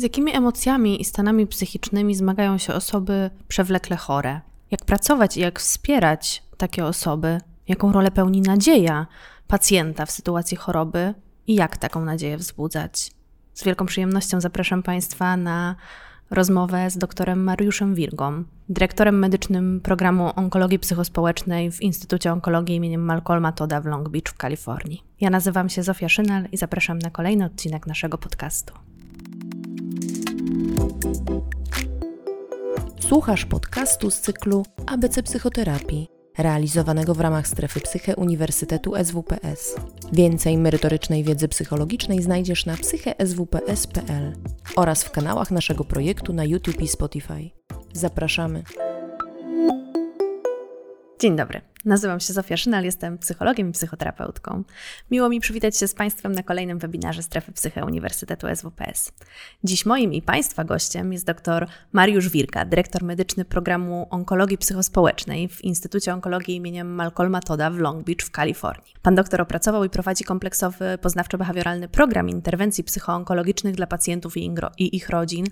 Z jakimi emocjami i stanami psychicznymi zmagają się osoby przewlekle chore? Jak pracować i jak wspierać takie osoby? Jaką rolę pełni nadzieja pacjenta w sytuacji choroby i jak taką nadzieję wzbudzać? Z wielką przyjemnością zapraszam Państwa na rozmowę z doktorem Mariuszem Wirgą, dyrektorem medycznym programu onkologii psychospołecznej w Instytucie Onkologii im. Malcolma Toda w Long Beach w Kalifornii. Ja nazywam się Zofia Szynal i zapraszam na kolejny odcinek naszego podcastu. Słuchasz podcastu z cyklu ABC Psychoterapii, realizowanego w ramach strefy Psyche Uniwersytetu SWPS. Więcej merytorycznej wiedzy psychologicznej znajdziesz na psycheswps.pl oraz w kanałach naszego projektu na YouTube i Spotify. Zapraszamy. Dzień dobry. Nazywam się Zofia Szynal, jestem psychologiem i psychoterapeutką. Miło mi przywitać się z Państwem na kolejnym webinarze Strefy Psyche Uniwersytetu SWPS. Dziś moim i Państwa gościem jest dr Mariusz Wirka, dyrektor medyczny programu onkologii psychospołecznej w Instytucie Onkologii im. Malcolma Toda w Long Beach w Kalifornii. Pan doktor opracował i prowadzi kompleksowy poznawczo-behawioralny program interwencji psychoonkologicznych dla pacjentów i ich rodzin.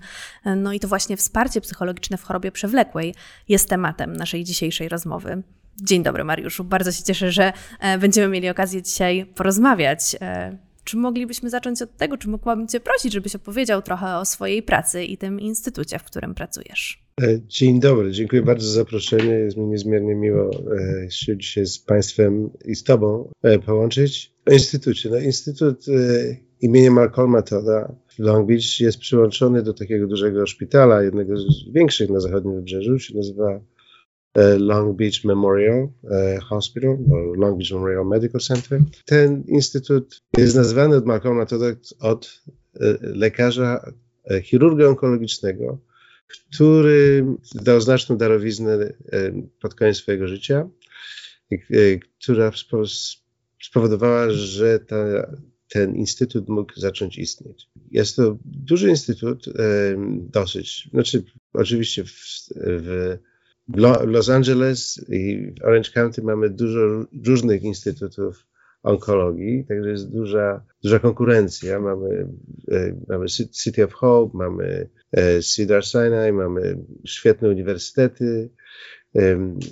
No i to właśnie wsparcie psychologiczne w chorobie przewlekłej jest tematem naszej dzisiejszej rozmowy. Dzień dobry, Mariuszu. Bardzo się cieszę, że e, będziemy mieli okazję dzisiaj porozmawiać. E, czy moglibyśmy zacząć od tego, czy mogłabym Cię prosić, żebyś opowiedział trochę o swojej pracy i tym instytucie, w którym pracujesz? E, dzień dobry, dziękuję bardzo za zaproszenie. Jest mi niezmiernie miło się dzisiaj z Państwem i z Tobą połączyć. O Instytucie. No, Instytut imienia Malcolma Toda w Long Beach jest przyłączony do takiego dużego szpitala, jednego z większych na zachodnim wybrzeżu, się nazywa Long Beach Memorial e, Hospital, Long Beach Memorial Medical Center. Ten instytut jest nazwany od Malcolma Toda od e, lekarza chirurga onkologicznego, który dał znaczną darowiznę pod koniec swojego życia, która spowodowała, że ta, ten instytut mógł zacząć istnieć. Jest to duży instytut, dosyć, znaczy oczywiście w, w Los Angeles i Orange County mamy dużo różnych instytutów onkologii, także jest duża, duża konkurencja. Mamy, e, mamy City of Hope, mamy e, Cedar Sinai, mamy świetne uniwersytety,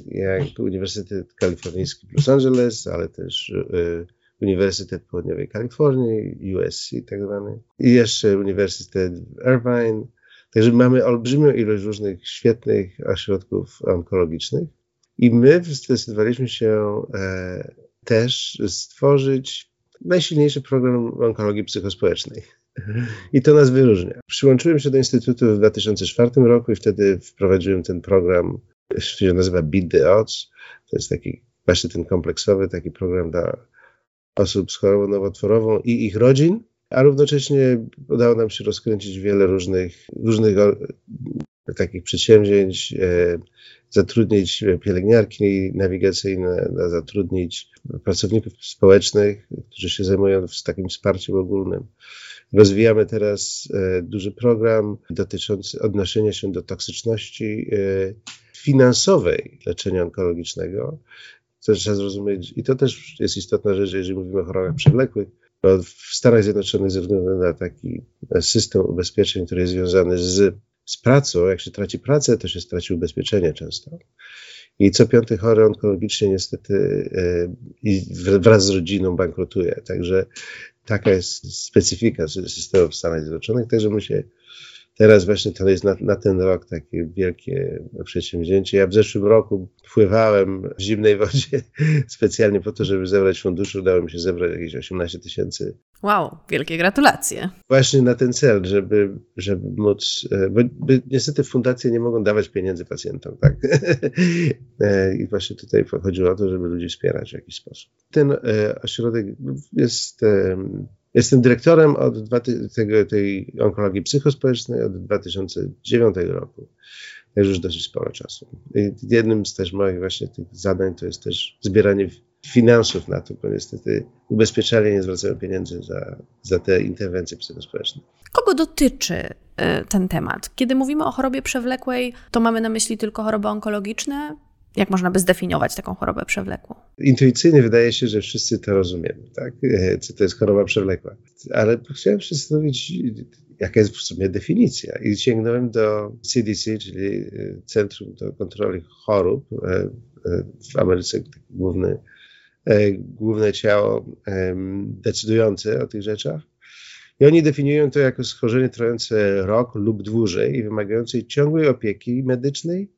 jak Uniwersytet Kalifornijski w Los Angeles, ale też e, Uniwersytet Południowej Kalifornii, USC tak zwany, i jeszcze Uniwersytet Irvine, Także mamy olbrzymią ilość różnych świetnych ośrodków onkologicznych i my zdecydowaliśmy się e, też stworzyć najsilniejszy program onkologii psychospołecznej. I to nas wyróżnia. Przyłączyłem się do Instytutu w 2004 roku i wtedy wprowadziłem ten program, który się nazywa Beat the Odds. To jest taki właśnie ten kompleksowy taki program dla osób z chorobą nowotworową i ich rodzin a równocześnie udało nam się rozkręcić wiele różnych, różnych takich przedsięwzięć, e, zatrudnić pielęgniarki nawigacyjne, zatrudnić pracowników społecznych, którzy się zajmują z takim wsparciem ogólnym. Rozwijamy teraz e, duży program dotyczący odnoszenia się do toksyczności e, finansowej leczenia onkologicznego. To trzeba zrozumieć, i to też jest istotna rzecz, jeżeli mówimy o chorobach przewlekłych, w Stanach Zjednoczonych ze względu na taki system ubezpieczeń, który jest związany z, z pracą, jak się traci pracę, to się straci ubezpieczenie często. I co piąty chory onkologicznie niestety e, wraz z rodziną bankrutuje. Także taka jest specyfika systemu w Stanach Zjednoczonych. Także my się Teraz właśnie to jest na, na, ten rok takie wielkie przedsięwzięcie. Ja w zeszłym roku pływałem w zimnej wodzie specjalnie po to, żeby zebrać fundusze. Udało mi się zebrać jakieś 18 tysięcy. Wow, wielkie gratulacje. Właśnie na ten cel, żeby, żeby móc, e, bo, bo niestety fundacje nie mogą dawać pieniędzy pacjentom, tak? E, I właśnie tutaj chodziło o to, żeby ludzi wspierać w jakiś sposób. Ten e, ośrodek jest Jestem dyrektorem od tego, tej onkologii psychospołecznej od 2009 roku. To już dosyć sporo czasu. I jednym z też moich właśnie tych zadań to jest też zbieranie finansów na to, bo niestety ubezpieczalnie nie zwracają pieniędzy za, za te interwencje psychospołeczne. Kogo dotyczy e, ten temat? Kiedy mówimy o chorobie przewlekłej, to mamy na myśli tylko choroby onkologiczne, jak można by zdefiniować taką chorobę przewlekłą? Intuicyjnie wydaje się, że wszyscy to rozumiemy, tak? co to jest choroba przewlekła. Ale chciałem się zastanowić, jaka jest w sumie definicja. I sięgnąłem do CDC, czyli Centrum do Kontroli Chorób w Ameryce, główny, główne ciało decydujące o tych rzeczach. I oni definiują to jako schorzenie trwające rok lub dłużej i wymagające ciągłej opieki medycznej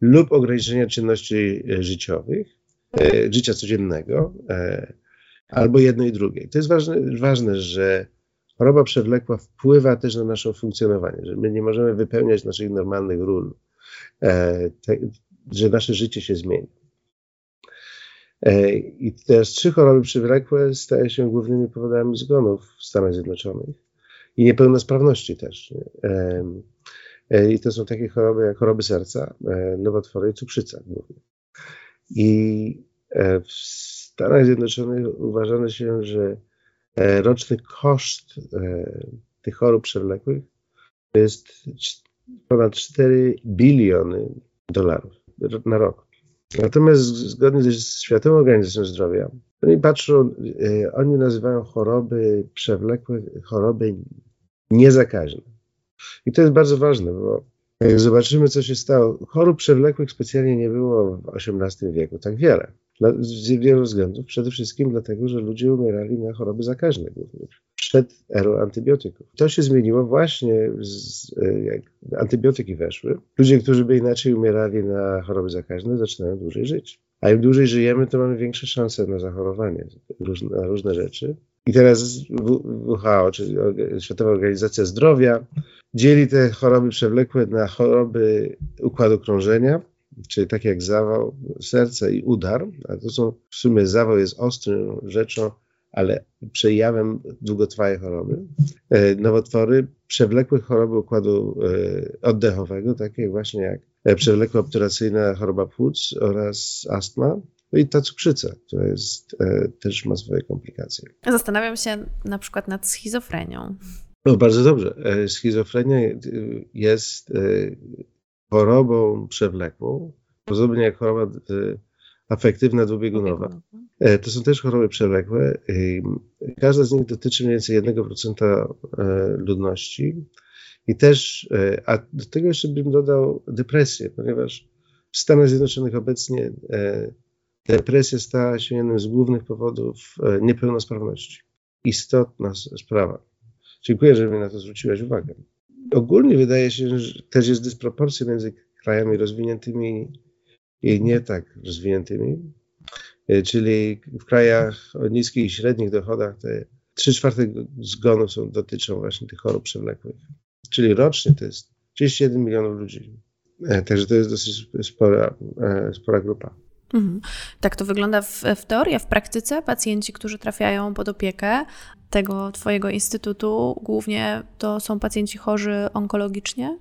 lub ograniczenia czynności e, życiowych, e, życia codziennego, e, albo jedno i drugie. To jest ważne, ważne, że choroba przewlekła wpływa też na nasze funkcjonowanie, że my nie możemy wypełniać naszych normalnych ról, że nasze życie się zmieni. I te trzy choroby przewlekłe stają się głównymi powodami zgonów w Stanach Zjednoczonych i niepełnosprawności też. E, I to są takie choroby jak choroby serca, e, nowotwory i cukrzyca głównie. I e, w Stanach Zjednoczonych uważano się, że roczny koszt tych chorób przewlekłych to jest ponad 4 biliony dolarów na rok. Natomiast zgodnie ze Światową Organizacją Zdrowia, oni patrzą, oni nazywają choroby przewlekłe choroby niezakaźne. I to jest bardzo ważne, bo jak zobaczymy, co się stało, chorób przewlekłych specjalnie nie było w XVIII wieku tak wiele. Z wielu względów. Przede wszystkim dlatego, że ludzie umierali na choroby zakaźne głównie przed erą antybiotyków. To się zmieniło właśnie, z, jak antybiotyki weszły. Ludzie, którzy by inaczej umierali na choroby zakaźne, zaczynają dłużej żyć. A im dłużej żyjemy, to mamy większe szanse na zachorowanie na różne rzeczy. I teraz WHO, czyli Światowa Organizacja Zdrowia, dzieli te choroby przewlekłe na choroby układu krążenia, czyli takie jak zawał serca i udar. A to są w sumie zawał jest ostrą rzeczą, ale przejawem długotrwałej choroby. E, nowotwory, przewlekłe choroby układu e, oddechowego, takie właśnie jak e, przewlekła obturacyjna choroba płuc oraz astma. No i ta cukrzyca, która jest, też ma swoje komplikacje. Zastanawiam się na przykład nad schizofrenią. No bardzo dobrze. Schizofrenia jest chorobą przewlekłą, podobnie jak choroba afektywna dwubiegunowa. E, to są też choroby przewlekłe. Każda z nich dotyczy mniej więcej 1% e, ludności. I też, e, a do tego jeszcze bym dodał depresję, ponieważ w Stanach Zjednoczonych obecnie depresja stała się jednym z głównych powodów niepełnosprawności. Istotna sprawa. Dziękuję, że mi na to zwróciłaś uwagę. Ogólnie wydaje się, że też jest dysproporcja między krajami rozwiniętymi i nie tak rozwiniętymi. E, czyli w krajach o niskich i średnich dochodach te 3 czwarte zgonów są, dotyczą właśnie tych chorób przewlekłych. Czyli rocznie to jest 31 milionów ludzi. E, także to jest dosyć spora, e, spora grupa. Mhm. Tak to wygląda w, w teorii, a w praktyce pacjenci, którzy trafiają pod opiekę tego Twojego instytutu, głównie to są pacjenci chorzy onkologicznie?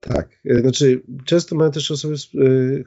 Tak, znaczy często mają też osoby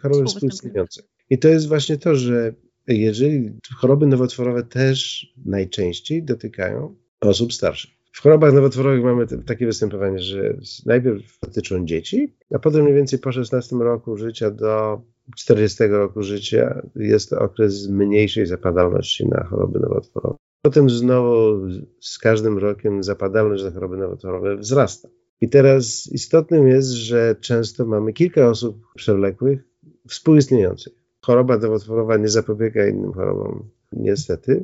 choroby współistniejące. I to jest właśnie to, że jeżeli choroby nowotworowe też najczęściej dotykają osób starszych. W chorobach nowotworowych mamy takie występowanie, że najpierw dotyczą dzieci, a potem mniej więcej po 16 roku życia do 40 roku życia jest to okres mniejszej zapadalności na choroby nowotworowe. Potem znowu z każdym rokiem zapadalność na choroby nowotworowe wzrasta. I teraz istotnym jest, że często mamy kilka osób przewlekłych współistniejących choroba nowotworowa nie zapobiega innym chorobom, niestety.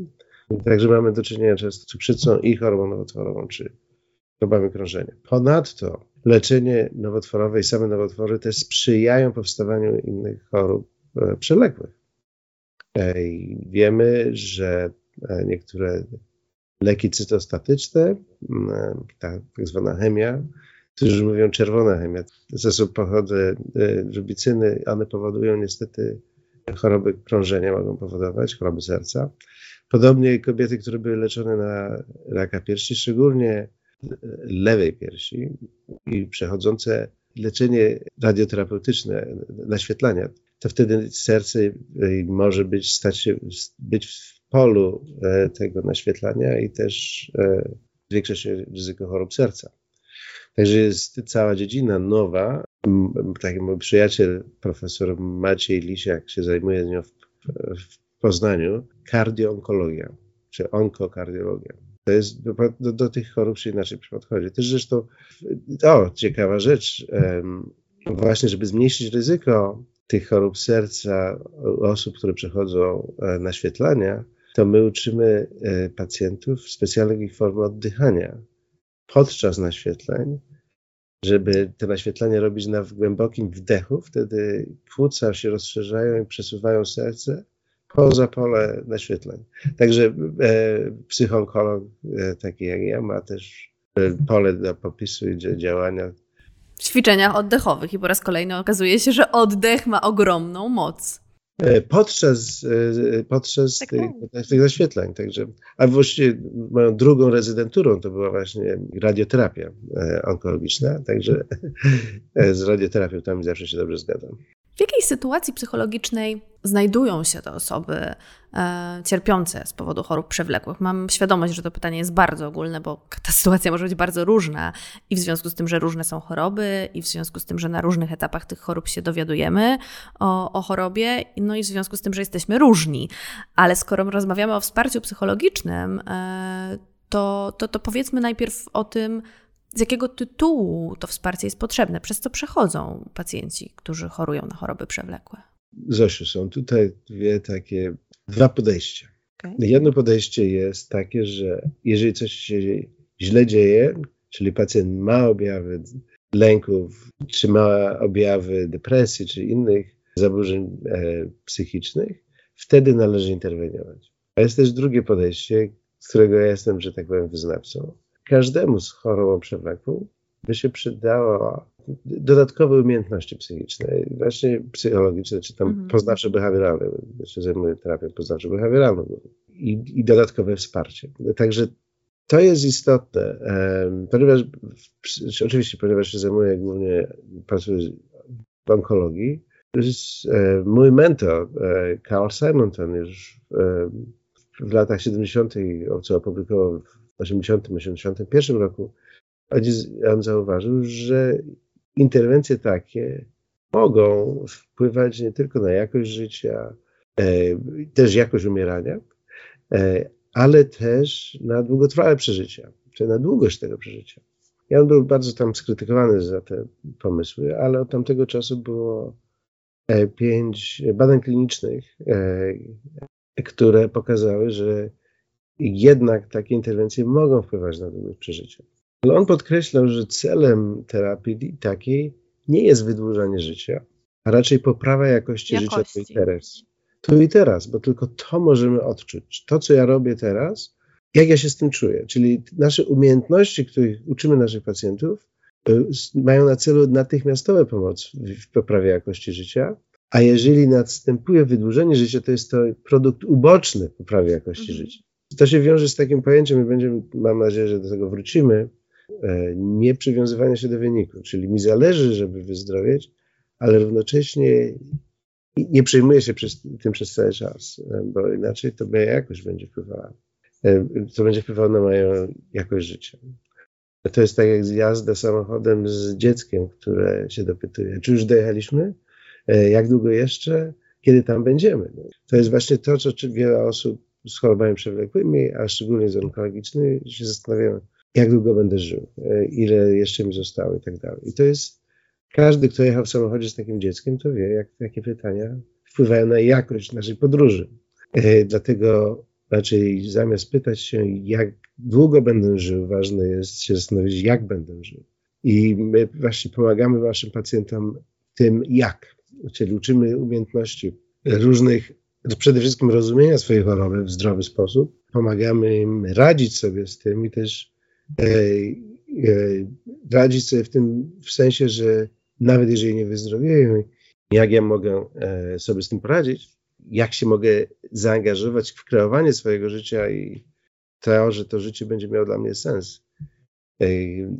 Także mamy do czynienia często z cukrzycą i chorobą nowotworową, czy chorobami krążenia. Ponadto leczenie nowotworowe i same nowotwory też sprzyjają powstawaniu innych chorób e, przewlekłych. E, wiemy, że e, niektóre leki cytostatyczne, ta tak zwana chemia, którzy mówią czerwona chemia, zresztą pochodzę rubicyny, one powodują niestety choroby krążenia mogą powodować, choroby serca. Podobnie kobiety, które były leczone na raka piersi, szczególnie lewej piersi i przechodzące leczenie radioterapeutyczne, naświetlania, to wtedy serce może być, stać się, być w polu e, tego naświetlania i też e, zwiększa się ryzyko chorób serca. Także jest cała dziedzina nowa. Taki mój przyjaciel, profesor Maciej Lisiak, się zajmuje z nią w, w Poznaniu. Kardioonkologia, czy onkokardiologia. To jest do, do, tych chorób się inaczej podchodzi. Też zresztą, o, ciekawa rzecz, właśnie, żeby zmniejszyć ryzyko tych chorób serca, osób, które przechodzą e, naświetlania, to my uczymy e, pacjentów specjalnych form oddychania podczas naświetleń, żeby te naświetlenie robić na głębokim wdechu, wtedy płuca się rozszerzają i przesuwają serce poza pole naświetleń. Także e, psychonkolog e, taki jak ja ma też e, pole do popisu i działania. W ćwiczeniach oddechowych i po raz kolejny okazuje się, że oddech ma ogromną moc. E, podczas, e, podczas tak, tych, tak. tych zaświetleń. Także, a właściwie moją drugą rezydenturą to była właśnie radioterapia onkologiczna, także z radioterapią tam zawsze się dobrze zgadzam. W jakiej sytuacji psychologicznej znajdują się te osoby e, cierpiące z powodu chorób przewlekłych? Mam świadomość, że to pytanie jest bardzo ogólne, bo ta sytuacja może być bardzo różna i w związku z tym, że różne są choroby, i w związku z tym, że na różnych etapach tych chorób się dowiadujemy o, o chorobie, no i w związku z tym, że jesteśmy różni. Ale skoro rozmawiamy o wsparciu psychologicznym, e, to, to, to powiedzmy najpierw o tym, z jakiego tytułu to wsparcie jest potrzebne, przez co przechodzą pacjenci, którzy chorują na choroby przewlekłe? Zosiu, są tutaj dwie takie, dwa podejścia. Okay. Jedno podejście jest takie, że jeżeli coś się źle dzieje, czyli pacjent ma objawy lęków, czy ma objawy depresji, czy innych zaburzeń e, psychicznych, wtedy należy interweniować. A jest też drugie podejście, z którego ja jestem, że tak powiem, wyznawcą każdemu z chorobą przewlekłą by się przydało dodatkowe umiejętności psychiczne, właśnie psychologiczne, czy tam mhm. poznawczo-behawioralne. Ja się zajmuję terapią poznawczo-behawioralną i, i dodatkowe wsparcie. Także to jest istotne, ponieważ oczywiście, ponieważ się zajmuję głównie, pracuję w onkologii, mój mentor, e, Carl Simonton, już w latach 70., co opublikował w 80-81 roku, on zauważył, że interwencje takie mogą wpływać nie tylko na jakość życia, e, też jakość umierania, e, ale też na długotrwałe przeżycia, czy na długość tego przeżycia. Ja on był bardzo tam skrytykowany za te pomysły, ale od tamtego czasu było e, pięć badań klinicznych, które pokazały, że jednak takie interwencje mogą wpływać na długość przeżycia. Ale on podkreślał, że celem terapii takiej nie jest wydłużanie życia, a raczej poprawa jakości, jakości. życia tu i teraz. Tu i teraz, bo tylko to możemy odczuć. To, co ja robię teraz, jak ja się z tym czuję. Czyli nasze umiejętności, których uczymy naszych pacjentów, y, mają na celu natychmiastowe pomoc w poprawie jakości życia, a jeżeli następuje wydłużenie życia, to jest to produkt uboczny poprawy jakości mhm. życia. To się wiąże z takim pojęciem, i będziemy, mam nadzieję, że do tego wrócimy, e, nie przywiązywania się do wyniku. Czyli mi zależy, żeby wyzdrowieć, ale równocześnie nie przejmuję się przez, tym przez cały czas, e, bo inaczej to moja jakość będzie wpływała. E, to będzie wpływało na moją jakość życia. To jest tak jak jazda samochodem z dzieckiem, które się dopytuje, czy już dojechaliśmy? Jak długo jeszcze? Kiedy tam będziemy? To jest właśnie to, co wiele osób z chorobami przewlekłymi, a szczególnie z onkologicznymi, się zastanawiamy, jak długo będę żył, e, ile jeszcze mi zostało i tak dalej. I to jest, każdy, kto jechał w samochodzie z takim dzieckiem, to wie, jak takie pytania wpływają na jakość naszej podróży. E, dlatego raczej zamiast pytać się, jak długo będę żył, ważne jest się zastanowić, jak będę żył. I my właśnie pomagamy naszym pacjentom tym, jak. Czyli uczymy umiejętności różnych przede wszystkim rozumienia swojej choroby w zdrowy sposób. Pomagamy im radzić sobie z tym i też e, e, radzić sobie w tym w sensie, że nawet jeżeli nie wyzdrowieją, jak ja mogę e, sobie z tym poradzić, jak się mogę zaangażować w kreowanie swojego życia i to, że to życie będzie miało dla mnie sens. E,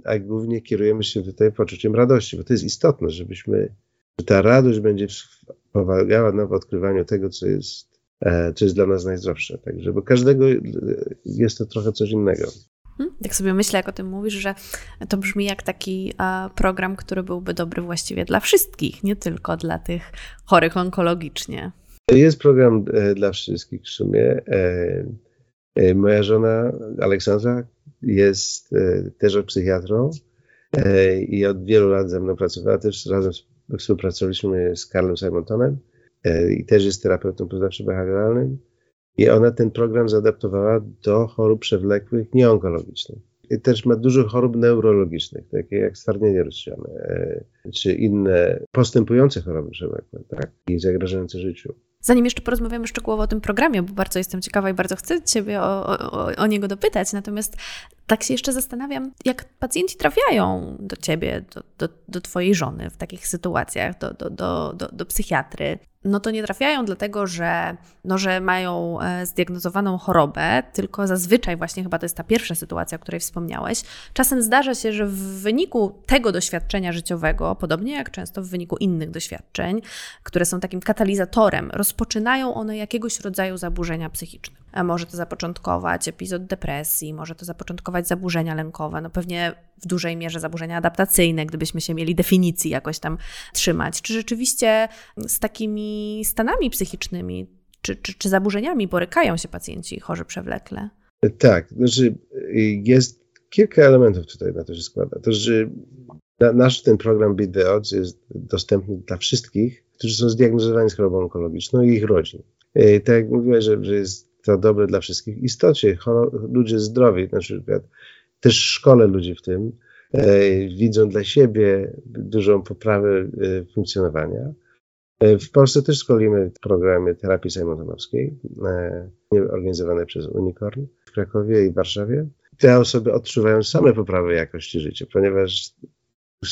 a głównie kierujemy się tutaj poczuciem radości, bo to jest istotne, żebyśmy, że ta radość będzie pomagała nam w odkrywaniu tego, co jest, e, co jest dla nas najzdrowsze. Także, bo każdego jest to trochę coś innego. Tak sobie myślę, jak o tym mówisz, że to brzmi jak taki program, który byłby dobry właściwie dla wszystkich, nie tylko dla tych chorych onkologicznie. Jest program e, dla wszystkich w sumie. E, Moja żona Aleksandra jest też psychiatrą i od wielu lat ze mną pracowała, też razem współpracowaliśmy z Karlem Simontonem i też jest terapeutą poznawczo-behawioralnym i ona ten program zaadaptowała do chorób przewlekłych nieonkologicznych. I też ma dużo chorób neurologicznych, takie jak stwardnienie rozsiane, e, czy inne postępujące choroby przewlekłe, tak, i zagrażające życiu. Zanim jeszcze porozmawiamy szczegółowo o tym programie, bo bardzo jestem ciekawa i bardzo chcę Ciebie o, o, o, niego dopytać, natomiast tak się jeszcze zastanawiam, jak pacjenci trafiają do Ciebie, do, do, do Twojej żony w takich sytuacjach, do, do, do, do, do psychiatry no to nie trafiają dlatego, że, no, że mają e, zdiagnozowaną chorobę, tylko zazwyczaj właśnie chyba to jest ta pierwsza sytuacja, o której wspomniałeś. Czasem zdarza się, że w wyniku tego doświadczenia życiowego, podobnie jak często w wyniku innych doświadczeń, które są takim katalizatorem, rozpoczynają one jakiegoś rodzaju zaburzenia psychiczne. Może to zapoczątkować epizod depresji, może to zapoczątkować zaburzenia lękowe, no pewnie w dużej mierze zaburzenia adaptacyjne, gdybyśmy się mieli definicji jakoś tam trzymać. Czy rzeczywiście z takimi stanami psychicznymi czy, czy, czy zaburzeniami borykają się pacjenci chorzy przewlekle? Tak, znaczy jest kilka elementów tutaj na to się składa. To, że nasz ten program Odds jest dostępny dla wszystkich, którzy są zdiagnozowani z chorobą onkologiczną i ich rodzin. Tak jak mówiłem, że, że jest to dobre dla wszystkich. W istocie ludzie zdrowi, na przykład też szkole ludzi w tym, e, widzą dla siebie dużą poprawę e, funkcjonowania. E, w Polsce też szkolimy programy terapii Simontonowskiej, organizowane przez Unicorn w Krakowie i Warszawie. Te osoby odczuwają same poprawę jakości życia, ponieważ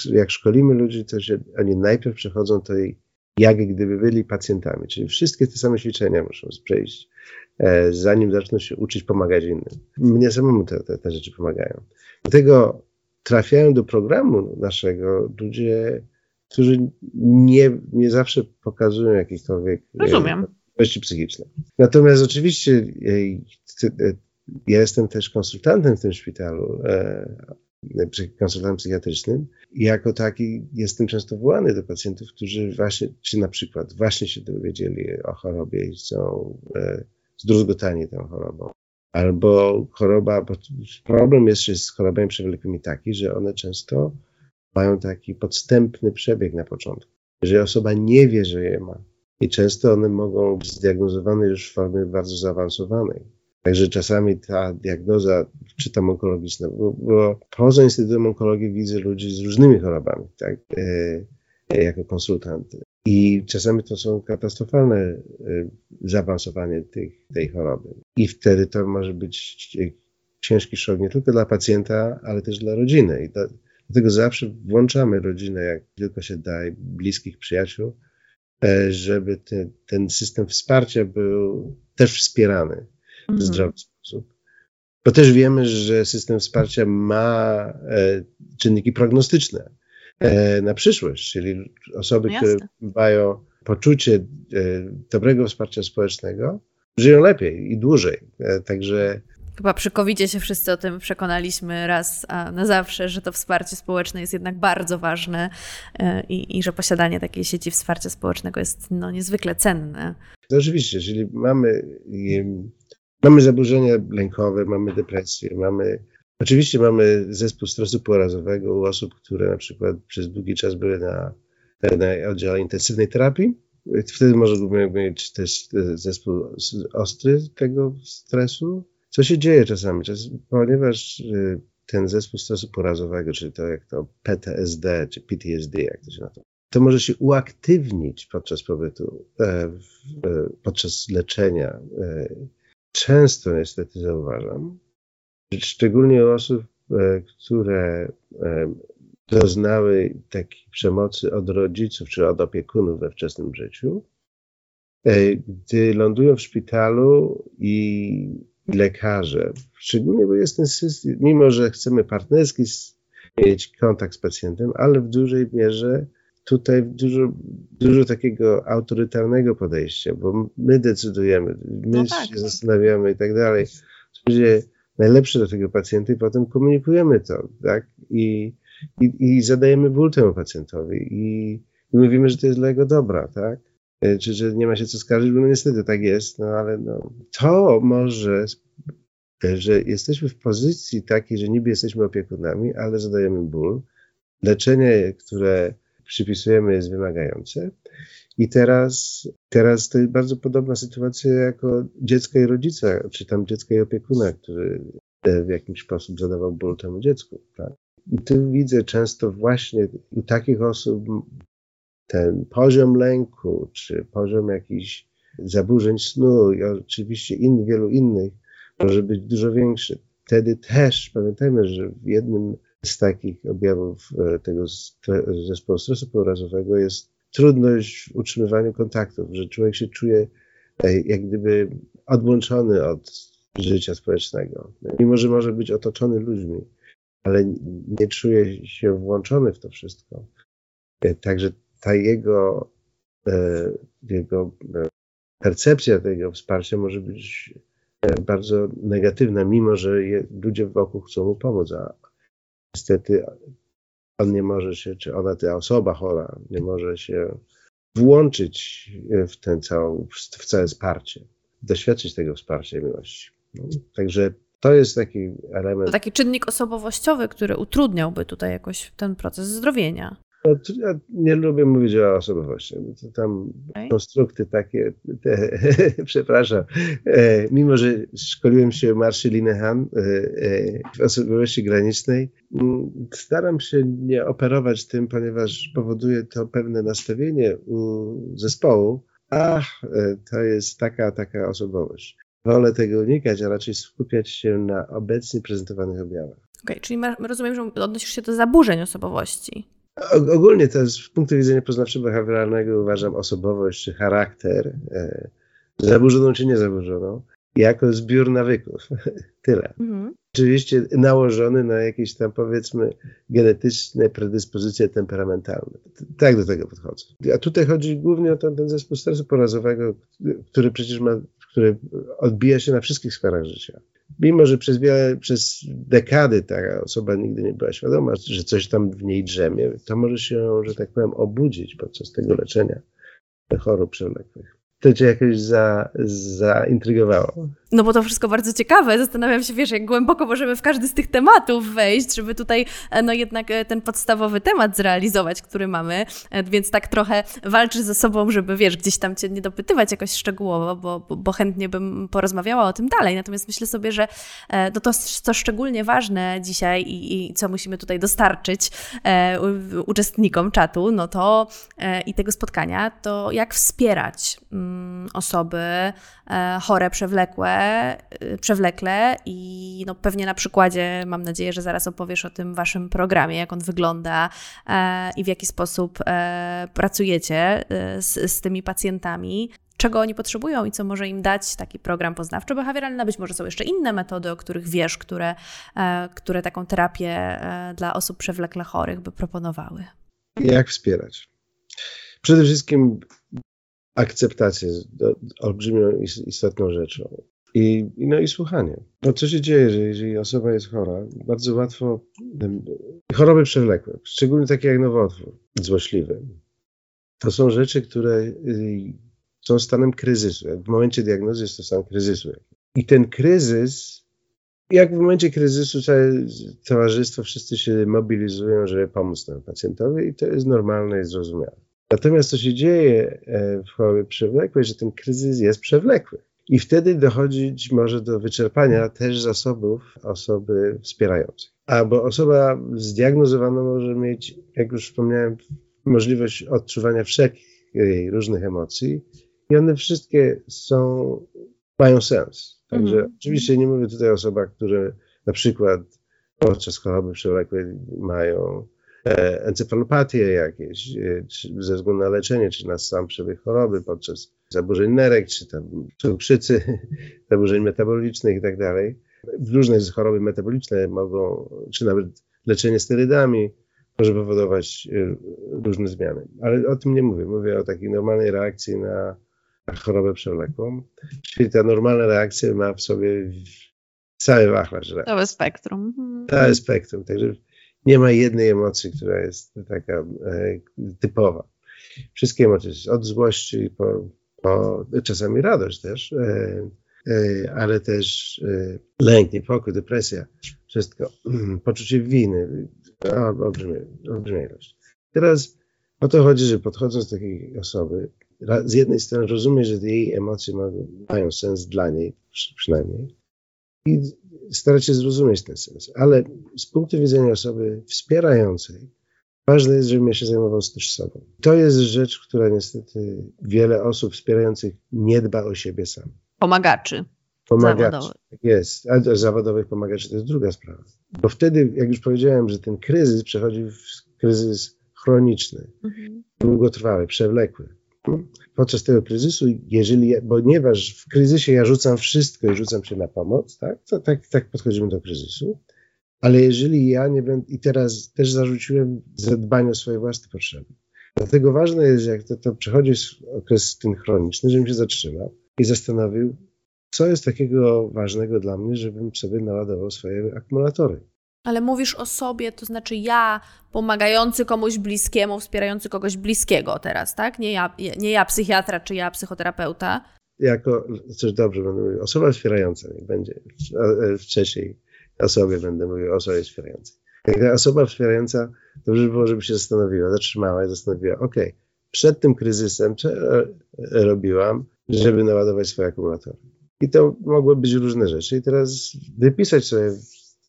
jak szkolimy ludzi, to się, oni najpierw przechodzą tej, jak gdyby byli pacjentami, czyli wszystkie te same ćwiczenia muszą przejść. E, zanim zaczną się uczyć pomagać innym. Mnie samemu te, te, te rzeczy pomagają. Dlatego trafiają do programu naszego ludzie, którzy nie, nie zawsze pokazują jakichkolwiek e, Rozumiem. psychiczne. Natomiast oczywiście e, ja jestem też konsultantem w tym szpitalu, konsultantem psychiatrycznym i jako taki jestem często wołany do pacjentów, którzy właśnie, czy na przykład właśnie się dowiedzieli o chorobie i chcą zdruzgotani tą chorobą. Albo choroba, problem jest z chorobami przewlekłymi taki, że one często mają taki podstępny przebieg na początku. Jeżeli osoba nie wie, że je ma, i często one mogą być zdiagnozowane już w formie bardzo zaawansowanej. Także czasami ta diagnoza, czy tam onkologiczna, bo, bo poza Instytutem Onkologii widzę ludzi z różnymi chorobami, tak, e jako konsultant. I czasami to są katastrofalne y, zaawansowanie tej, tej choroby. I wtedy to może być ciężki szok nie tylko dla pacjenta, ale też dla rodziny. I dlatego zawsze włączamy rodzinę, jak tylko się da, bliskich przyjaciół, e, żeby te, ten system wsparcia był też wspierany w mhm. zdrowy sposób. Bo też wiemy, że system wsparcia ma e, czynniki prognostyczne na przyszłość, czyli osoby, no które mają poczucie e, dobrego wsparcia społecznego, żyją lepiej i dłużej. E, także Chyba przy covid się wszyscy o tym przekonaliśmy raz a na zawsze, że to wsparcie społeczne jest jednak bardzo ważne i, i że posiadanie takiej sieci wsparcia społecznego jest no, niezwykle cenne. To oczywiście, jeżeli mamy, mamy zaburzenia lękowe, mamy depresję, mamy Oczywiście mamy zespół stresu porazowego u osób, które na przykład przez długi czas były na, na oddziale intensywnej terapii. Wtedy możemy mieć też zespół ostry tego stresu. Co się dzieje czasami? Ponieważ y, ten zespół stresu porazowego, czyli to jak to PTSD czy PTSD, jak to się nazywa, to może się uaktywnić podczas pobytu, e, podczas leczenia. E, często niestety zauważam, szczególnie osób, e, które e, doznały takiej przemocy od rodziców czy od opiekunów we wczesnym życiu, e, gdy lądują w szpitalu i lekarze, szczególnie bo jest ten system, mimo że chcemy partnerski mieć kontakt z pacjentem, ale w dużej mierze tutaj dużo, dużo takiego autorytarnego podejścia, bo my decydujemy, my no tak. się zastanawiamy i tak dalej. Ludzie najlepsze dla tego pacjenta i potem komunikujemy to, tak? I, i, i zadajemy ból temu pacjentowi i, i mówimy, że to jest dla jego dobra, tak? E, czy że nie ma się co skarżyć, bo no niestety tak jest, no ale no, to może że jesteśmy w pozycji takiej, że niby jesteśmy opiekunami, ale zadajemy ból. Leczenie, które przypisujemy, jest wymagające. I teraz, teraz to jest bardzo podobna sytuacja jako dziecka i rodzica, czy tam dziecka i opiekuna, który w jakiś sposób zadawał ból temu dziecku. Tak? I tu widzę często właśnie u takich osób ten poziom lęku, czy poziom jakichś zaburzeń snu i oczywiście in, wielu innych może być dużo większy. Wtedy też pamiętajmy, że w jednym z takich objawów e, tego zespołu stresu pourazowego jest trudność w utrzymywaniu kontaktów, że człowiek się czuje e, jak gdyby odłączony od życia społecznego. Mimo, że może być otoczony ludźmi, ale nie czuje się włączony w to wszystko. E, także ta jego, jego percepcja tego wsparcia może być bardzo negatywna, mimo że ludzie wokół chcą mu pomóc, a niestety on nie może się, czy ona, ta osoba chora, nie może się włączyć w ten całą, w całe wsparcie, doświadczyć tego wsparcia i miłości. No, także to jest taki element. To taki czynnik osobowościowy, który utrudniałby tutaj jakoś ten proces zdrowienia. Ja nie lubię mówić o osobowości, tam okay. konstrukty takie, te, przepraszam, e, mimo że szkoliłem się Marszy Linehan e, e, w osobowości granicznej, m, staram się nie operować tym, ponieważ powoduje to pewne nastawienie u zespołu, a e, to jest taka, taka osobowość. Wolę tego unikać, a raczej skupiać się na obecnie prezentowanych objawach. Okej, okay, czyli rozumiem, że odnosisz się do zaburzeń osobowości. Ogólnie to z punktu widzenia poznawczo-behawioralnego uważam osobowość czy charakter, e, zaburzoną czy niezaburzoną, jako zbiór nawyków. Tyle. Mhm. Oczywiście nałożony na jakieś tam powiedzmy genetyczne predyspozycje temperamentalne. Tak do tego podchodzę. A tutaj chodzi głównie o ten, ten zespół stresu porazowego, który przecież ma, który odbija się na wszystkich sferach życia. Mimo że przez wiele, przez dekady ta osoba nigdy nie była świadoma, że coś tam w niej drzemie, to może się, że tak powiem, obudzić podczas tego leczenia chorób przewlekłych to cię jakoś za, zaintrygowało? No bo to wszystko bardzo ciekawe. Zastanawiam się, wiesz, jak głęboko możemy w każdy z tych tematów wejść, żeby tutaj e, no jednak e, ten podstawowy temat zrealizować, który mamy, e, więc tak trochę walczy ze sobą, żeby, wiesz, gdzieś tam cię nie dopytywać jakoś szczegółowo, bo, bo chętnie bym porozmawiała o tym dalej. Natomiast myślę sobie, że no to, co szczególnie ważne dzisiaj i, i co musimy tutaj dostarczyć uczestnikom czatu, no to i tego spotkania, to jak wspierać Mm, osoby e, chore, przewlekłe, e, przewlekle i no pewnie na przykładzie, mam nadzieję, że zaraz opowiesz o tym waszym programie, jak on wygląda e, i w jaki sposób pracujecie z, z tymi pacjentami czego oni potrzebują i co może im dać taki program poznawczo-behawioralny. Być może są jeszcze inne metody, o których wiesz, które, które taką terapię dla osób przewlekle chorych by proponowały. Jak wspierać? Przede wszystkim akceptację olbrzymią istotną rzeczą. I, no i słuchanie. No co się dzieje, że jeżeli osoba jest chora, bardzo łatwo choroby przewlekłe, szczególnie takie jak nowotwór złośliwy, to są rzeczy, które y, są stanem kryzysu. W momencie diagnozy jest to stan kryzysu. I ten kryzys, jak w momencie kryzysu całe towarzystwo, wszyscy się mobilizują, żeby pomóc temu pacjentowi i to jest normalne i zrozumiałe. Natomiast co się dzieje e, w chorobie przewlekłej, że ten kryzys jest przewlekły. I wtedy dochodzić może do wyczerpania też zasobów osoby wspierającej. Albo osoba zdiagnozowana może mieć, jak już wspomniałem, możliwość odczuwania wszelkich różnych emocji i one wszystkie są, mają sens. Także mm. oczywiście nie mówię tutaj o osobach, które na przykład podczas choroby przewlekłej mają encefalopatie jakieś, e, ze względu na leczenie, czy na sam przebieg choroby podczas zaburzeń nerek, czy tam cukrzycy, zaburzeń metabolicznych i tak dalej. Różne choroby metaboliczne mogą, czy nawet leczenie sterydami może powodować e, różne zmiany. Ale o tym nie mówię. Mówię o takiej normalnej reakcji na, chorobę przewlekłą. Czyli ta normalna reakcja ma w sobie cały wachlarz Całe spektrum. Całe spektrum. Także nie ma jednej emocji, która jest taka e, typowa. Wszystkie emocje, od złości po, po czasami radość też, e, ale też lęk, niepokój, depresja, wszystko, poczucie winy, olbrzymia ilość. Teraz o to chodzi, że podchodząc do takiej osoby, z jednej strony rozumie, że jej emocje mają sens dla niej przynajmniej i starać się zrozumieć ten sens, ale z punktu widzenia osoby wspierającej, ważne jest, żebym ja się zajmował też sobą. To jest rzecz, która niestety wiele osób wspierających nie dba o siebie sam. Pomagaczy. Pomagaczy. Zawodowych. Tak jest. A zawodowych pomagaczy to jest druga sprawa. Bo wtedy, jak już powiedziałem, że ten kryzys przechodzi w kryzys chroniczny, mhm. długotrwały, przewlekły. Podczas tego kryzysu, jeżeli, ponieważ w kryzysie ja rzucam wszystko i rzucam się na pomoc, tak, to tak, tak podchodzimy do kryzysu, ale jeżeli ja nie będę, i teraz też zarzuciłem zadbanie o swoje własne potrzeby. Dlatego ważne jest, jak to, to przechodzi okres ten chroniczny, żebym się zatrzymał i zastanowił, co jest takiego ważnego dla mnie, żebym sobie naładował swoje akumulatory. Ale mówisz o sobie, to znaczy ja pomagający komuś bliskiemu, wspierający kogoś bliskiego teraz, tak? Nie ja, nie ja psychiatra czy ja psychoterapeuta. Jako, coś dobrze będę mówił, osoba wspierająca, niech będzie w trzeciej osobie będę mówił osobie wspierającej. Jak osoba wspierająca, dobrze by było, żeby się zastanowiła, zatrzymała i zastanowiła, ok, przed tym kryzysem co robiłam, żeby naładować swoje akumulatory. I to mogły być różne rzeczy. I teraz wypisać sobie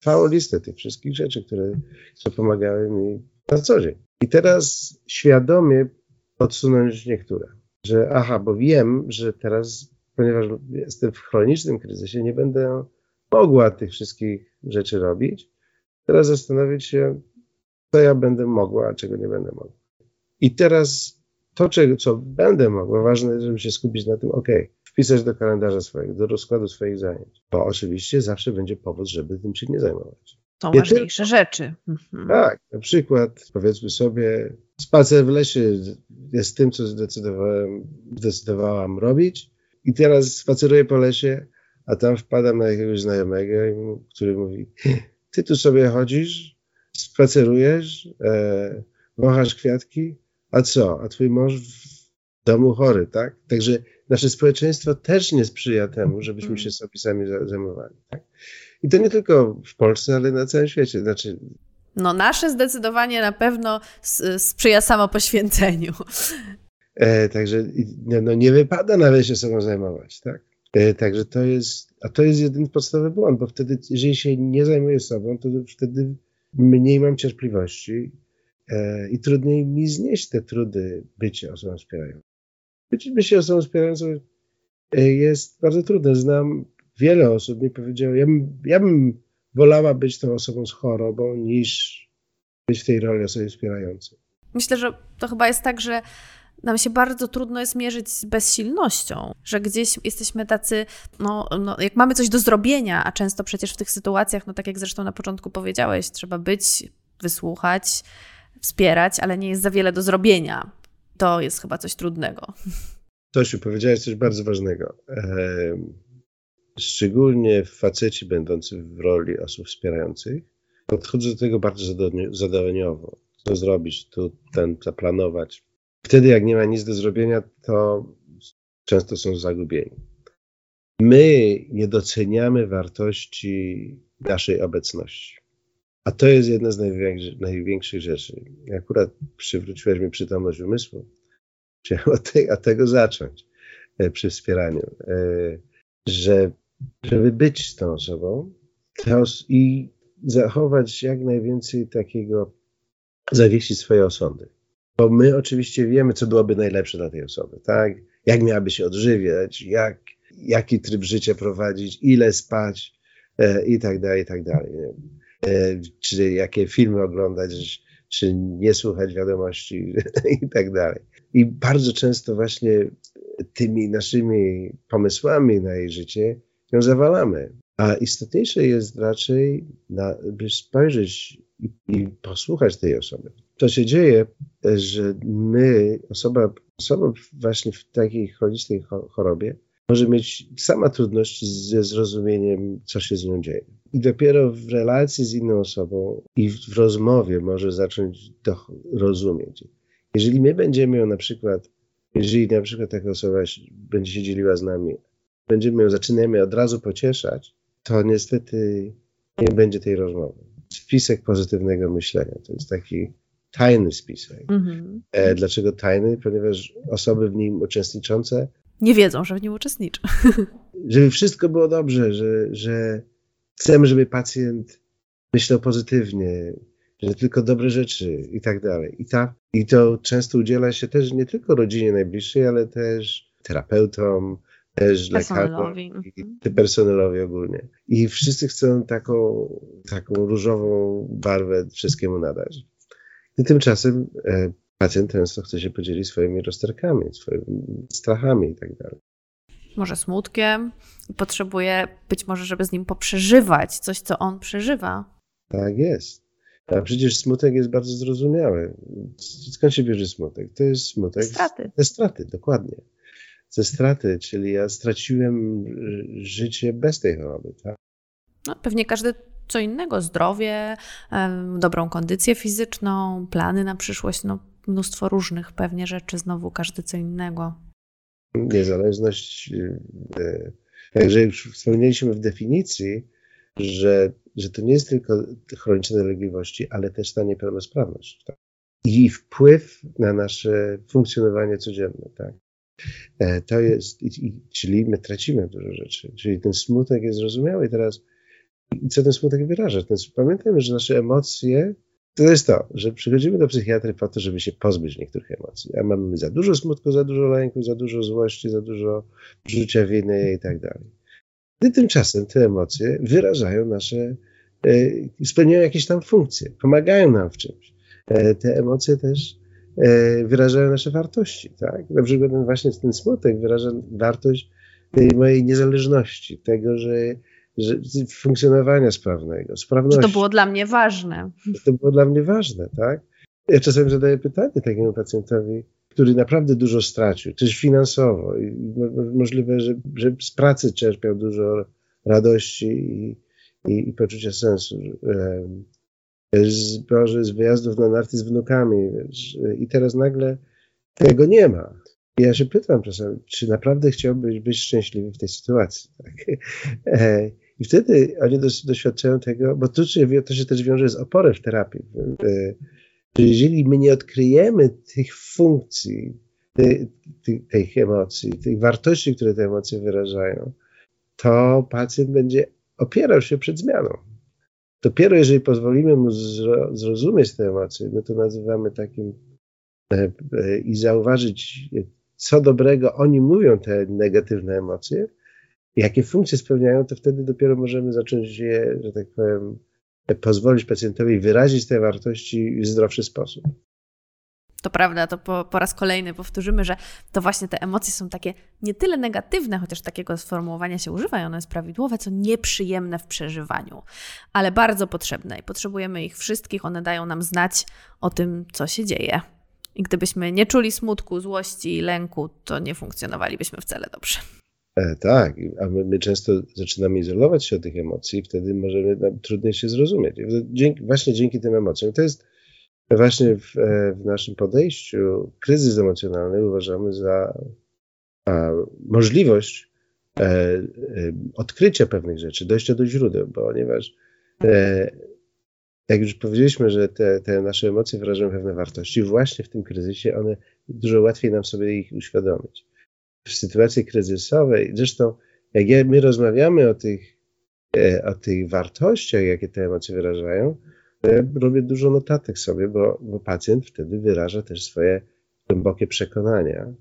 całą listę tych wszystkich rzeczy, które, które pomagały mi na co dzień. I teraz świadomie odsunąć niektóre. Że aha, bo wiem, że teraz, ponieważ jestem w chronicznym kryzysie, nie będę mogła tych wszystkich rzeczy robić. Teraz zastanowić się, co ja będę mogła, a czego nie będę mogła. I teraz to, czego, co będę mogła, ważne żeby się skupić na tym, ok, wpisać do kalendarza swojego, do rozkładu swoich zajęć. Bo oczywiście zawsze będzie powód, żeby tym się nie zajmować. Nie ważniejsze tylko, rzeczy. Mhm. Tak, na przykład powiedzmy sobie, spacer w lesie jest tym, co zdecydowałem, zdecydowałam robić i teraz spaceruję po lesie, a tam wpadam na jakiegoś znajomego, który mówi, ty tu sobie chodzisz, spacerujesz, e, wąchasz kwiatki, a co, a twój mąż w domu chory, tak? Także nasze społeczeństwo też nie sprzyja temu, żebyśmy się sobie sami zajmowali. Tak? I to nie tylko w Polsce, ale na całym świecie. Znaczy, no nasze zdecydowanie na pewno sprzyja samopoświęceniu. E, także no, no, nie wypada należy się sobą zajmować, tak? E, także to jest, a to jest jeden podstawowy błąd, bo wtedy, jeżeli się nie zajmuję sobą, to wtedy mniej mam cierpliwości e, i trudniej mi znieść te trudy bycia osobą wspierającą. Być osobą wspierającą e, jest bardzo trudne. Znam wiele osób, mi powiedziało, ja bym, ja bym wolała być tą osobą z chorobą, niż być w tej roli osoby wspierającej. Myślę, że to chyba jest tak, że nam się bardzo trudno jest mierzyć z bezsilnością, że gdzieś jesteśmy tacy, no, no, jak mamy coś do zrobienia, a często przecież w tych sytuacjach, no tak jak zresztą na początku powiedziałeś, trzeba być, wysłuchać, wspierać, ale nie jest za wiele do zrobienia. To jest chyba coś trudnego. Tosiu, powiedziałeś coś bardzo ważnego. Szczególnie faceci będący w roli osób wspierających podchodzą do tego bardzo zadaniowo. Co zrobić, tu ten zaplanować. Wtedy, jak nie ma nic do zrobienia, to często są zagubieni. My nie doceniamy wartości naszej obecności. A to jest jedna z największych, największych rzeczy. Akurat przywróciłeś mi przytomność umysłu. Chciałem od, od tego zacząć e, przy wspieraniu, e, że żeby być z tą osobą i zachować jak najwięcej takiego, zawiesić swoje osądy. Bo my oczywiście wiemy, co byłoby najlepsze dla tej osoby, tak? Jak miałaby się odżywiać, jak, jaki tryb życia prowadzić, ile spać e, i tak dalej, i tak dalej. E, czy jakie filmy oglądać, czy nie słuchać wiadomości i tak dalej. I bardzo często właśnie tymi naszymi pomysłami na jej życie ją zawalamy. A istotniejsze jest raczej, na, by spojrzeć i, i, posłuchać tej osoby. To się dzieje, że my, osoba, osoba właśnie w takiej chronicznej chorobie, może mieć sama trudności ze zrozumieniem, co się z nią dzieje. I dopiero w relacji z inną osobą i w rozmowie może zacząć to rozumieć. Jeżeli my będziemy ją na przykład, jeżeli na przykład taka osoba będzie się dzieliła z nami będziemy ją zaczynamy od razu pocieszać, to niestety nie będzie tej rozmowy. Spisek pozytywnego myślenia to jest taki tajny spisek. Mhm. E, dlaczego tajny? Ponieważ osoby w nim uczestniczące nie wiedzą, że w nim uczestniczą. Żeby wszystko było dobrze, że, że chcemy, żeby pacjent myślał pozytywnie, że tylko dobre rzeczy i tak dalej. I, ta, I to często udziela się też nie tylko rodzinie najbliższej, ale też terapeutom, też lekarzom i mhm. personelowi ogólnie. I wszyscy chcą taką, taką różową barwę wszystkiemu nadać. I tymczasem e, pacjent często chce się podzielić swoimi rozterkami, swoimi strachami i tak dalej. Może smutkiem, potrzebuje być może, żeby z nim poprzeżywać coś, co on przeżywa. Tak jest. A przecież smutek jest bardzo zrozumiały. Skąd się bierze smutek? To jest smutek. Straty. Ze straty, dokładnie. Ze straty, czyli ja straciłem życie bez tej choroby. Tak? No, pewnie każdy co innego, zdrowie, dobrą kondycję fizyczną, plany na przyszłość, no mnóstwo różnych pewnie rzeczy, znowu każdy co innego. Niezależność, e, także już wspomnieliśmy w definicji, że, że to nie jest tylko chroniczne dolegliwości, ale też ta niepełnosprawność. Tak? I wpływ na nasze funkcjonowanie codzienne. Tak? E, to jest, i, czyli my tracimy dużo rzeczy. Czyli ten smutek jest zrozumiały. I teraz, co ten smutek wyraża? Ten, pamiętajmy, że nasze emocje to jest to, że przychodzimy do psychiatry po to, żeby się pozbyć niektórych emocji. A mamy za dużo smutku, za dużo lęku, za dużo złości, za dużo życia winy i tak dalej. I tymczasem te emocje wyrażają nasze, e, spełniają jakieś tam funkcje, pomagają nam w czymś. E, te emocje też e, wyrażają nasze wartości, tak? Na przykład ten właśnie ten smutek wyraża wartość tej mojej niezależności, tego, że że, funkcjonowania sprawnego, sprawności. Że to było dla mnie ważne. To było dla mnie ważne, tak? Ja czasami zadaję pytanie takiemu pacjentowi, który naprawdę dużo stracił, też finansowo i możliwe, że, że z pracy czerpiał dużo radości i, i, i poczucia sensu. Z, z wyjazdów na narty z wnukami wiesz, i teraz nagle tego nie ma. I ja się pytam czasem, czy naprawdę chciałbyś być szczęśliwy w tej sytuacji? Tak? E, I wtedy oni doświadczają tego, bo to się, to się też wiąże z oporem w terapii. E, że jeżeli my nie odkryjemy tych funkcji, tych, tych emocji, tych wartości, które te emocje wyrażają, to pacjent będzie opierał się przed zmianą. Dopiero jeżeli pozwolimy mu zrozumieć te emocje, my to nazywamy takim e, i zauważyć co dobrego oni mówią, te negatywne emocje, jakie funkcje spełniają, to wtedy dopiero możemy zacząć je, że tak powiem, pozwolić pacjentowi wyrazić te wartości w zdrowszy sposób. To prawda, to po, po, raz kolejny powtórzymy, że to właśnie te emocje są takie nie tyle negatywne, chociaż takiego sformułowania się używa i ono jest prawidłowe, co nieprzyjemne w przeżywaniu, ale bardzo potrzebne i potrzebujemy ich wszystkich. One dają nam znać o tym, co się dzieje. I gdybyśmy nie czuli smutku, złości, lęku, to nie funkcjonowalibyśmy wcale dobrze. E, tak, a my, my, często zaczynamy izolować się od tych emocji, wtedy możemy no, trudniej się zrozumieć. Dzięki, właśnie dzięki tym emocjom. To jest właśnie w, e, w naszym podejściu kryzys emocjonalny uważamy za a, możliwość e, e, odkrycia pewnych rzeczy, dojścia do źródeł, ponieważ e, jak już powiedzieliśmy, że te, te, nasze emocje wyrażają pewne wartości, właśnie w tym kryzysie one dużo łatwiej nam sobie ich uświadomić. W sytuacji kryzysowej, zresztą jak my rozmawiamy o tych, e, o tych wartościach, jakie te emocje wyrażają, ja robię dużo notatek sobie, bo, bo pacjent wtedy wyraża też swoje głębokie przekonania,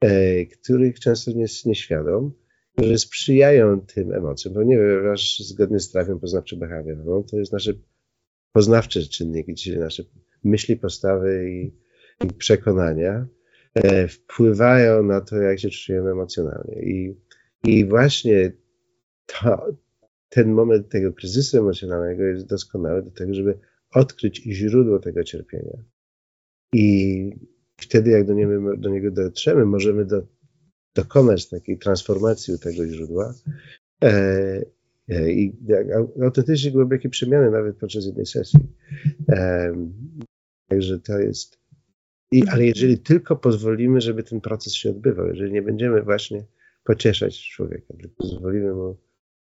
e, których często nie jest nieświadom, że sprzyjają tym emocjom, ponieważ zgodnie z trafią poznawczo-behawiorową to jest nasze poznawcze czynniki, czyli nasze myśli, postawy i, i przekonania. e, wpływają na to, jak się czujemy emocjonalnie. I, i właśnie to, ten moment tego kryzysu emocjonalnego jest doskonały do tego, żeby odkryć źródło tego cierpienia. I wtedy, jak do niego, do niego dotrzemy, możemy do, dokonać takiej transformacji tego źródła e, E, i autentycznie głębokie przemiany nawet podczas jednej sesji. Także to jest. I, ale jeżeli tylko pozwolimy, żeby ten proces się odbywał, jeżeli nie będziemy właśnie pocieszać człowieka, tylko pozwolimy mu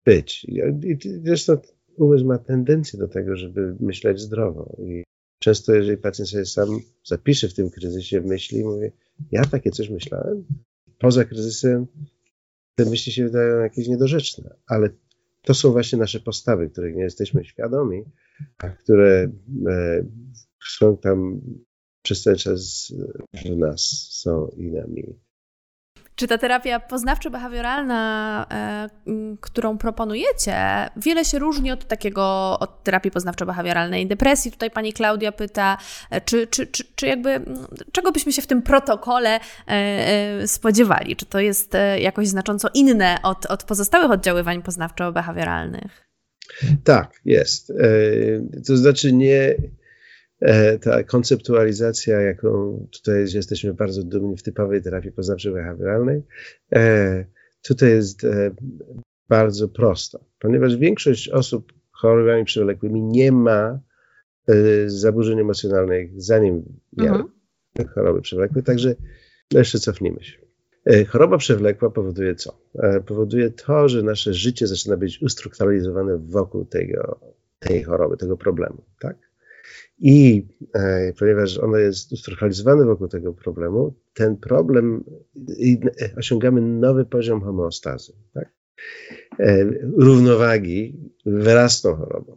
być. I zresztą umysł ma tendencję do tego, żeby myśleć zdrowo. I często, jeżeli pacjent sobie sam zapisze w tym kryzysie myśli, mówi, ja takie coś myślałem. Poza kryzysem te myśli się wydają jakieś niedorzeczne, ale to są właśnie nasze postawy, których nie jesteśmy świadomi, a które e, są tam przez ten czas w nas, są i nami. Czy ta terapia poznawczo-behawioralna, e, którą proponujecie, wiele się różni od takiego, od terapii poznawczo-behawioralnej depresji? Tutaj pani Klaudia pyta, e, czy, czy, czy, czy jakby, czego byśmy się w tym protokole e, spodziewali? Czy to jest jakoś znacząco inne od, od pozostałych oddziaływań poznawczo-behawioralnych? Tak, jest. To znaczy nie, ta konceptualizacja, jaką tutaj jesteśmy bardzo dumni w typowej terapii poznawczo-behawioralnej, e, tutaj jest e, bardzo prosta, ponieważ większość osób chorobami przewlekłymi nie ma zaburzeń emocjonalnych, zanim miały mhm. choroby przewlekłe, także jeszcze cofnijmy się. Choroba przewlekła powoduje co? Powoduje to, że nasze życie zaczyna być ustrukturalizowane wokół tego, tej choroby, tego problemu, tak? I e, ponieważ ono jest ustrukturalizowane wokół tego problemu, ten problem i, e, osiągamy nowy poziom homeostazy, tak? e, równowagi wraz z tą chorobą.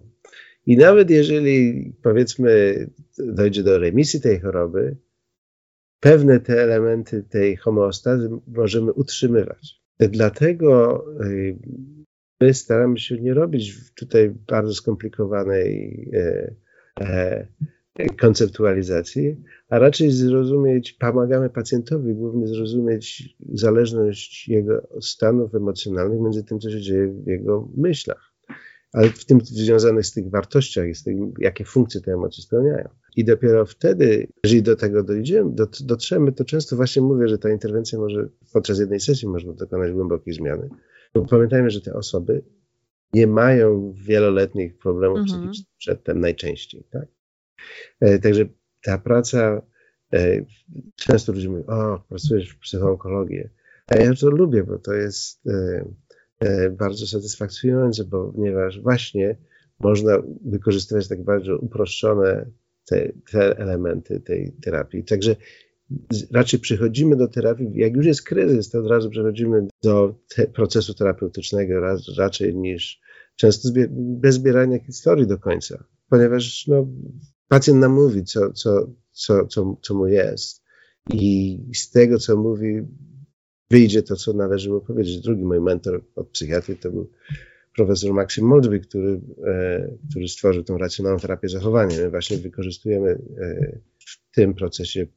I nawet jeżeli powiedzmy dojdzie do remisji tej choroby, pewne te elementy tej homeostazy możemy utrzymywać. Dlatego e, my staramy się nie robić tutaj bardzo skomplikowanej e, konceptualizacji, a raczej zrozumieć, pomagamy pacjentowi głównie zrozumieć zależność jego stanów emocjonalnych między tym, co się dzieje w jego myślach, ale w tym związanych z tych wartościach z tym, jakie funkcje te emocje spełniają. I dopiero wtedy, jeżeli do tego dojdziemy, dotrzemy, to często właśnie mówię, że ta interwencja może podczas jednej sesji można dokonać głębokiej zmiany. Bo pamiętajmy, że te osoby nie mają wieloletnich problemów mhm. psychicznych przedtem najczęściej. Tak? E, także ta praca, e, często ludzie mówią, o, pracujesz w psychoonkologii. A ja to lubię, bo to jest e, bardzo satysfakcjonujące, ponieważ właśnie można wykorzystywać tak bardzo uproszczone te, te elementy tej terapii. Także raczej przychodzimy do terapii, jak już jest kryzys, to od razu przechodzimy do te procesu terapeutycznego raczej niż często bez zbierania historii do końca, ponieważ no, pacjent nam mówi, co, co, co, co, co mu jest i z tego, co mówi, wyjdzie to, co należy mu powiedzieć. Drugi mój mentor od psychiatrii to był profesor Maxim Moldwy, który, e, który stworzył tą racjonalną terapię zachowania. My właśnie wykorzystujemy e, w tym procesie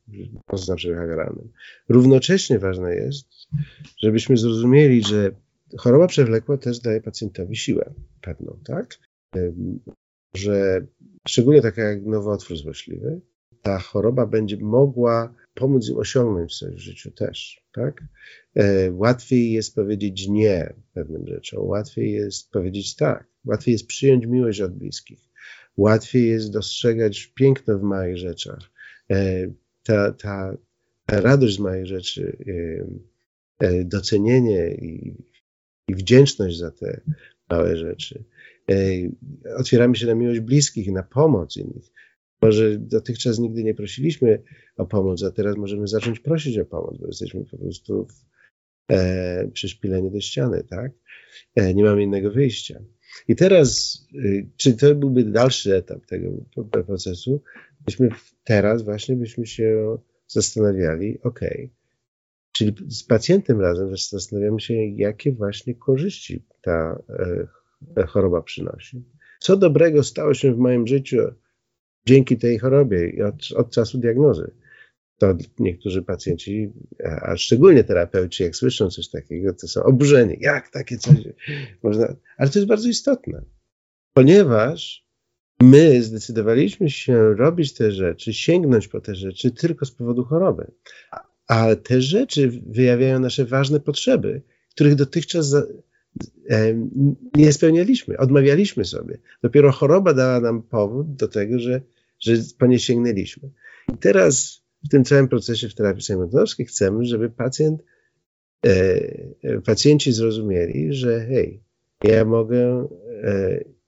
poznawczo-behawioralnym. Równocześnie ważne jest, żebyśmy zrozumieli, że choroba przewlekła też daje pacjentowi siłę pewną, tak? Że szczególnie taka jak nowotwór złośliwy, ta choroba będzie mogła pomóc im osiągnąć coś w życiu też, tak? E, łatwiej jest powiedzieć nie pewnym rzeczom, łatwiej jest powiedzieć tak, łatwiej jest przyjąć miłość od bliskich, łatwiej jest dostrzegać piękno w małych rzeczach. E, ta, ta, ta radość z małych rzeczy, e, docenienie i i wdzięczność za te małe rzeczy. Otwieramy się na miłość bliskich na pomoc innych. Może dotychczas nigdy nie prosiliśmy o pomoc, a teraz możemy zacząć prosić o pomoc, bo jesteśmy po prostu w, e, przyszpileni do ściany, tak? E, nie mamy innego wyjścia. I teraz, y, czy to byłby dalszy etap tego procesu, byśmy teraz właśnie byśmy się zastanawiali, okay, Czyli z pacjentem razem zastanawiamy się, jakie właśnie korzyści ta e, choroba przynosi. Co dobrego stało się w moim życiu dzięki tej chorobie od, od czasu diagnozy. To niektórzy pacjenci, a szczególnie terapeuci, jak słyszą coś takiego, to są oburzeni. Jak takie coś można. Ale to jest bardzo istotne, ponieważ my zdecydowaliśmy się robić te rzeczy, sięgnąć po te rzeczy tylko z powodu choroby ale te rzeczy wyjawiają nasze ważne potrzeby, których dotychczas za, e, nie spełnialiśmy, odmawialiśmy sobie. Dopiero choroba dała nam powód do tego, że, że po nie sięgnęliśmy. I teraz w tym całym procesie w terapii sejmontonowskiej chcemy, żeby pacjent pacjenci zrozumieli, że hej, ja mogę.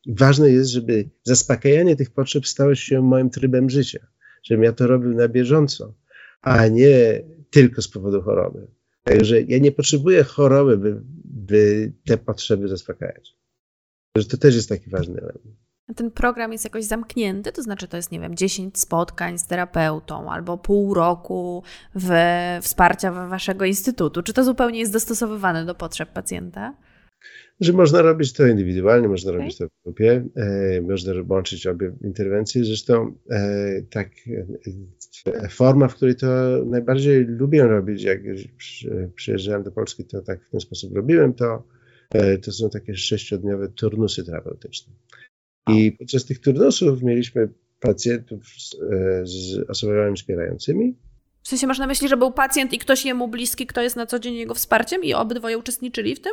Ważne jest, żeby zaspokajanie tych potrzeb stało się moim trybem życia, żebym ja to robił na bieżąco, a nie tylko z powodu choroby. Także ja nie potrzebuję choroby, by, by te potrzeby zaspokajać. Że to też jest taki ważny element. Ten program jest jakoś zamknięty, to znaczy to jest, nie wiem, 10 spotkań z terapeutą albo pół roku w, wsparcia waszego instytutu. Czy to zupełnie jest dostosowywane do potrzeb pacjenta? Że można robić to indywidualnie, można okay. robić to w grupie, e, można łączyć obie interwencje. Zresztą e, tak, e, forma, w której to najbardziej lubię robić, jak przyjeżdżałem do Polski, to tak w ten sposób robiłem, to, e, to są takie sześciodniowe turnusy terapeutyczne. I podczas tych turnusów mieliśmy pacjentów z, e, z osobami wspierającymi. W sensie masz na myśli, że był pacjent i ktoś jemu bliski, kto jest na co dzień jego wsparciem i obydwoje uczestniczyli w tym?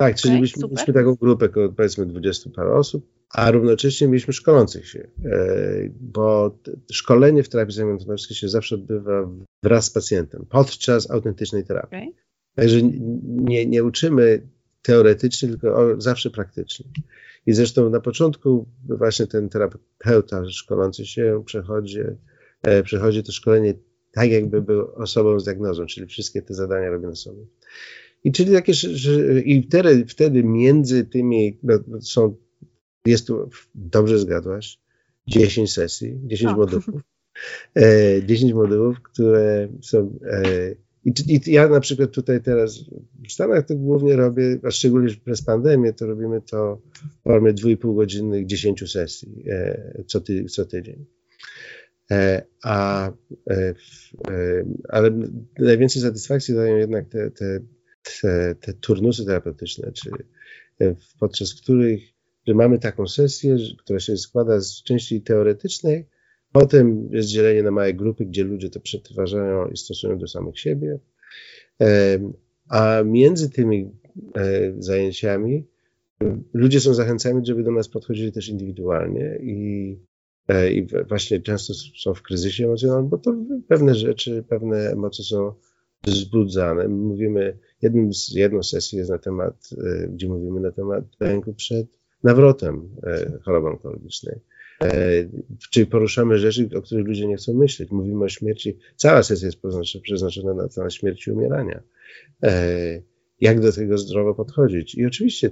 Tak, czyli okay, mieliśmy, mieliśmy taką grupę, powiedzmy 20 parę osób, a równocześnie mieliśmy szkolących się, e, bo szkolenie w terapii zajmującej się zawsze odbywa wraz z pacjentem, podczas autentycznej terapii. Okay. Także nie, nie uczymy teoretycznie, tylko zawsze praktycznie. I zresztą na początku właśnie ten terapeuta szkolący się przechodzi, e, przechodzi to szkolenie tak, jakby był osobą z diagnozą, czyli wszystkie te zadania robi na sobie. I czyli takie, że, i wtedy, wtedy między tymi no, są, jest tu, dobrze zgadłaś, 10 sesji, 10 modułów. E, 10 modułów, które są e, i, I, ja na przykład tutaj teraz w Stanach to głównie robię, a szczególnie przez pandemię, to robimy to w formie 2,5 godzinnych 10 sesji e, co, ty, co tydzień. E, a, e, e, ale najwięcej satysfakcji dają jednak te, te, te, te turnusy terapeutyczne, czy e, podczas których że mamy taką sesję, która się składa z części teoretycznej, Potem jest dzielenie na małe grupy, gdzie ludzie to przetwarzają i stosują do samych siebie. A między tymi e, zajęciami ludzie są zachęcani, żeby do nas podchodzili też indywidualnie i, e, i właśnie często są w kryzysie emocjonalnym, bo to pewne rzeczy, pewne emocje są wzbudzane. Mówimy, jednym z, jedną sesją jest na temat, e, gdzie mówimy na temat lęku przed nawrotem choroby onkologicznej. E, czyli poruszamy rzeczy, o których ludzie nie chcą myśleć. Mówimy o śmierci. Cała sesja jest przeznaczona na temat śmierci i umierania. E, jak do tego zdrowo podchodzić? I oczywiście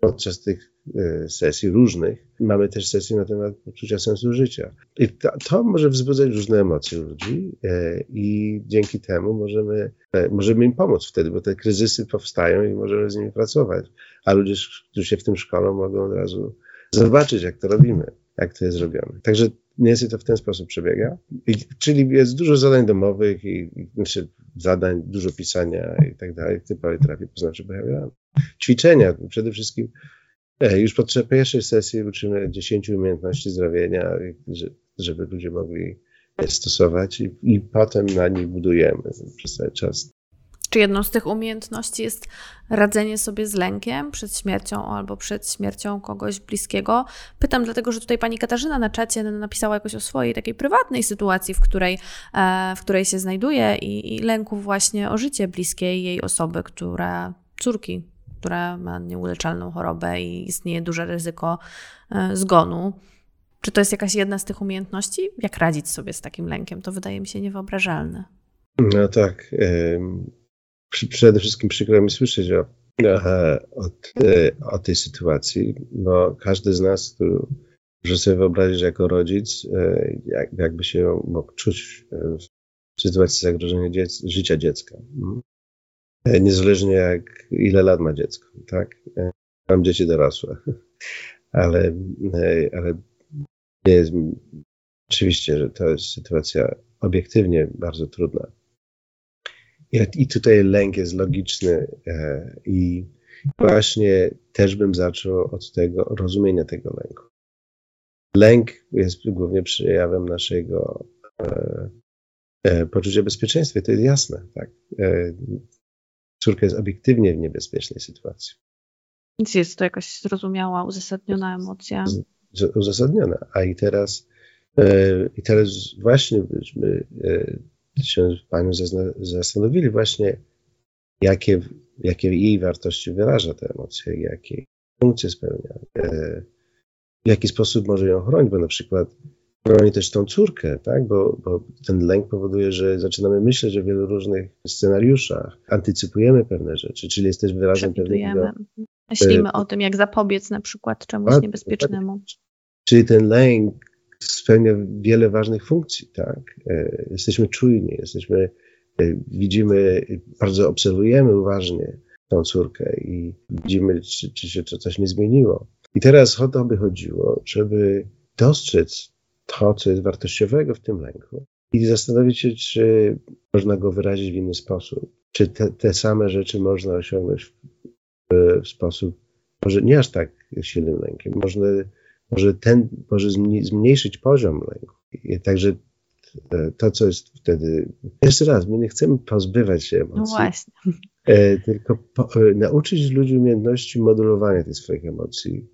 podczas tych e, sesji różnych mamy też sesje na temat poczucia sensu życia. I to, to może wzbudzać różne emocje ludzi i dzięki temu możemy, możemy im pomóc wtedy, bo te kryzysy powstają i możemy z nimi pracować. A ludzie, którzy się w tym szkolą, mogą od razu zobaczyć, jak to robimy jak to jest zrobione. Także mniej więcej to w ten sposób przebiega. I, czyli jest dużo zadań domowych i, i znaczy zadań, dużo pisania i tak dalej, typowej terapii poznawczej behawioralnej. Ćwiczenia, przede wszystkim e, już podczas pierwszej sesji uczymy 10 umiejętności zdrowienia, żeby ludzie mogli je stosować i, i potem na nich budujemy przez cały czas. Czy jedną z tych umiejętności jest radzenie sobie z lękiem przed śmiercią albo przed śmiercią kogoś bliskiego? Pytam dlatego, że tutaj pani Katarzyna na czacie napisała jakoś o swojej takiej prywatnej sytuacji, w której, e, w której się znajduje i, i lęku właśnie o życie bliskiej jej osoby, która, córki, która ma nieuleczalną chorobę i istnieje duże ryzyko e, zgonu. Czy to jest jakaś jedna z tych umiejętności? Jak radzić sobie z takim lękiem? To wydaje mi się niewyobrażalne. No tak przede wszystkim przykro mi słyszeć o, o, o, tej sytuacji, bo każdy z nas, który może sobie wyobrazić jako rodzic, e, jak, jakby się mógł czuć w sytuacji zagrożenia dziec życia dziecka. E, niezależnie jak ile lat ma dziecko, tak? E, mam dzieci dorosłe, ale, ale nie jest, oczywiście, że to jest sytuacja obiektywnie bardzo trudna. I tutaj lęk jest logiczny e, i właśnie też bym zaczął od tego rozumienia tego lęku. Lęk jest głównie przejawem naszego e, e, poczucia bezpieczeństwa, to jest jasne. Tak? Córka jest obiektywnie w niebezpiecznej sytuacji. Więc jest to jakaś zrozumiała, uzasadniona emocja. uzasadniona. A i teraz, i teraz właśnie byśmy się Panią zastanowili właśnie, jakie, jakie jej wartości wyraża te emocje, jakie funkcje spełnia, e, w jaki sposób może ją chronić, bo na przykład chroni też tą córkę, tak? Bo, bo, ten lęk powoduje, że zaczynamy myśleć o wielu różnych scenariuszach, antycypujemy pewne rzeczy, czyli jesteś wyrazem pewnego... Myślimy o tym, jak zapobiec na przykład czemuś niebezpiecznemu. Czyli ten lęk spełnia wiele ważnych funkcji, tak? E, jesteśmy czujni, jesteśmy, e, widzimy, bardzo obserwujemy uważnie tą córkę i widzimy, czy, czy się coś nie zmieniło. I teraz o to by chodziło, żeby dostrzec to, co jest wartościowego w tym lęku i zastanowić się, czy można go wyrazić w inny sposób. Czy te, te same rzeczy można osiągnąć w, w, sposób, może nie aż tak silnym lękiem, można, może ten, może zmniejszyć poziom lęku. I także to, co jest wtedy. Jeszcze raz, my nie chcemy pozbywać się emocji. No właśnie. E, tylko po, e, nauczyć ludzi umiejętności modulowania tych swoich emocji.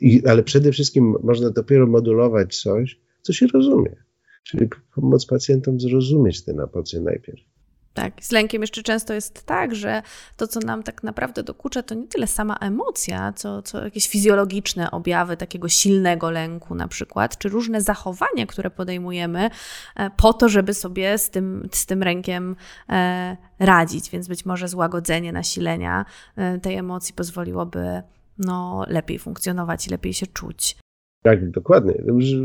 I, ale przede wszystkim można dopiero modulować coś, co się rozumie. Czyli pomóc pacjentom zrozumieć te emocje najpierw. Tak, z lękiem jeszcze często jest tak, że to, co nam tak naprawdę dokucza, to nie tyle sama emocja, co, co jakieś fizjologiczne objawy takiego silnego lęku, na przykład, czy różne zachowania, które podejmujemy e, po to, żeby sobie z tym, z tym lękiem e, radzić. Więc być może złagodzenie nasilenia e, tej emocji pozwoliłoby no, lepiej funkcjonować i lepiej się czuć. Tak, dokładnie.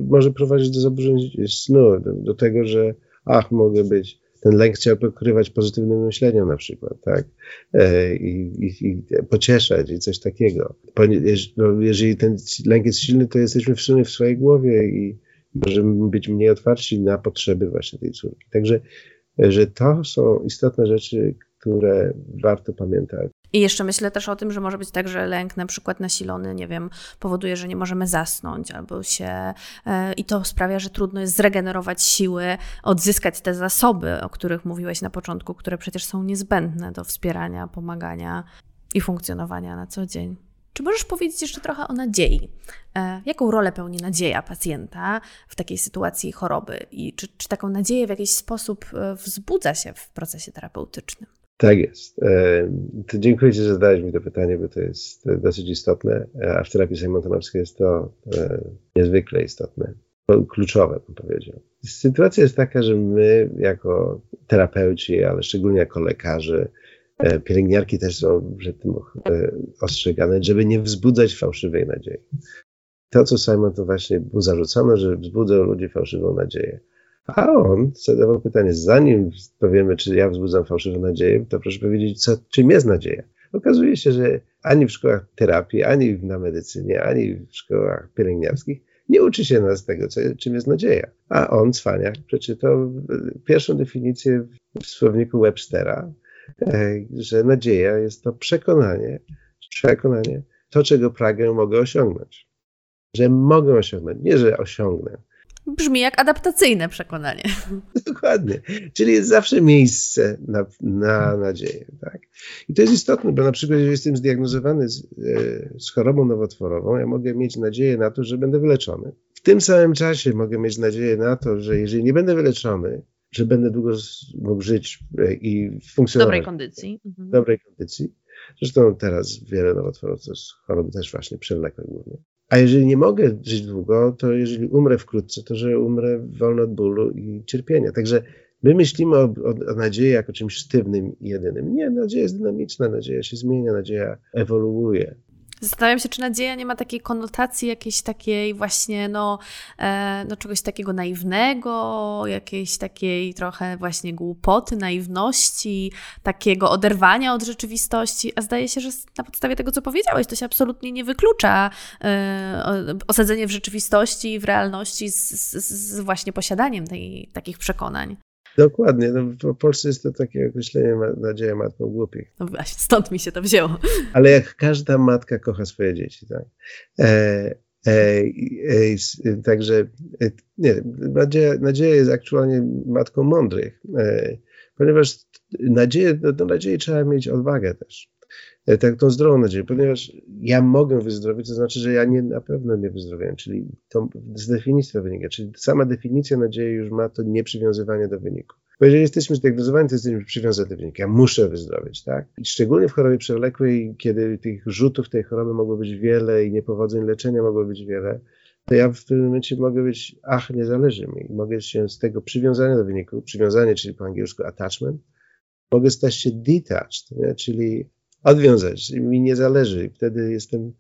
Może prowadzić do zaburzeń snu, do, do tego, że ach, mogę być ten lęk chciał pokrywać pozytywnym myśleniem na przykład, tak? E, I, i, i pocieszać i coś takiego. No, jeżeli ten lęk jest silny, to jesteśmy w sumie w swojej głowie i możemy być mniej otwarci na potrzeby właśnie tej córki. Także, że to są istotne rzeczy, które warto pamiętać. I jeszcze myślę też o tym, że może być tak, że lęk na przykład nasilony, nie wiem, powoduje, że nie możemy zasnąć albo się e, i to sprawia, że trudno jest zregenerować siły, odzyskać te zasoby, o których mówiłeś na początku, które przecież są niezbędne do wspierania, pomagania i funkcjonowania na co dzień. Czy możesz powiedzieć jeszcze trochę o nadziei? E, jaką rolę pełni nadzieja pacjenta w takiej sytuacji choroby i czy, czy taką nadzieję w jakiś sposób e, wzbudza się w procesie terapeutycznym? Tak jest. E, to dziękuję Ci, że zadałeś mi to pytanie, bo to jest dosyć istotne, a w terapii sejmontonowskiej jest to e, niezwykle istotne, kluczowe bym powiedział. Sytuacja jest taka, że my jako terapeuci, ale szczególnie jako lekarze, e, pielęgniarki też są przed tym ostrzegane, żeby nie wzbudzać fałszywej nadziei. To, co Simon to właśnie mu zarzucano, że wzbudza u ludzi fałszywą nadzieję. A on zadawał pytanie, zanim powiemy, czy ja wzbudzam fałszywą nadzieję, to proszę powiedzieć, co, czym jest nadzieja. Okazuje się, że ani w szkołach terapii, ani na medycynie, ani w szkołach pielęgniarskich nie uczy się nas tego, co, czym jest nadzieja. A on, cwaniak, przeczytał pierwszą definicję w słowniku Webstera, e, że nadzieja jest to przekonanie, przekonanie, to czego pragę mogę osiągnąć. Że mogę osiągnąć, nie że osiągnę, Brzmi jak adaptacyjne przekonanie. Dokładnie. Czyli jest zawsze miejsce na, na nadzieję. Tak? I to jest istotne, bo na przykład, jeżeli jestem zdiagnozowany z, e, z chorobą nowotworową, ja mogę mieć nadzieję na to, że będę wyleczony. W tym samym czasie mogę mieć nadzieję na to, że jeżeli nie będę wyleczony, że będę długo mógł żyć e, i funkcjonować. W dobrej kondycji. Mhm. W dobrej kondycji. Zresztą teraz wiele nowotworów to jest choroby też właśnie przewlekłe głównie. A jeżeli nie mogę żyć długo, to jeżeli umrę wkrótce, to że umrę wolno od bólu i cierpienia. Także my myślimy o, o, o nadziei jako czymś sztywnym i jedynym. Nie, nadzieja jest dynamiczna, nadzieja się zmienia, nadzieja ewoluuje. Zastanawiam się, czy nadzieja nie ma takiej konotacji jakiejś takiej właśnie, no, e, no czegoś takiego naiwnego, jakiejś takiej trochę właśnie głupoty, naiwności, takiego oderwania od rzeczywistości, a zdaje się, że na podstawie tego, co powiedziałeś, to się absolutnie nie wyklucza e, osadzenie w rzeczywistości, w realności z, z, z właśnie posiadaniem tej, takich przekonań. Dokładnie. No, w Polsce jest to takie określenie nadzieja matką głupich. No właśnie, stąd mi się to wzięło. Ale jak każda matka kocha swoje dzieci, tak? E, e, e, także e, nie, nadzieja, nadzieja jest aktualnie matką mądrych, e, ponieważ nadzieję, do, do nadziei trzeba mieć odwagę też. E, tak tą zdrową nadzieję, ponieważ ja mogę wyzdrowieć, to znaczy, że ja nie, na pewno nie wyzdrowiałem, czyli to z definicji wynika, czyli sama definicja nadziei już ma to nieprzywiązywanie do wyniku. Bo jeżeli jesteśmy zdiagnozowani, to jesteśmy przywiązani do wyniku. Ja muszę wyzdrowieć, tak? I szczególnie w chorobie przewlekłej, kiedy tych rzutów tej choroby mogło być wiele i niepowodzeń leczenia mogło być wiele, to ja w pewnym momencie mogę być, ach, nie zależy mi. Mogę się z tego przywiązania do wyniku, przywiązanie, czyli po angielsku attachment, mogę stać się detached, nie? czyli odwiązać, mi nie zależy. Wtedy jestem.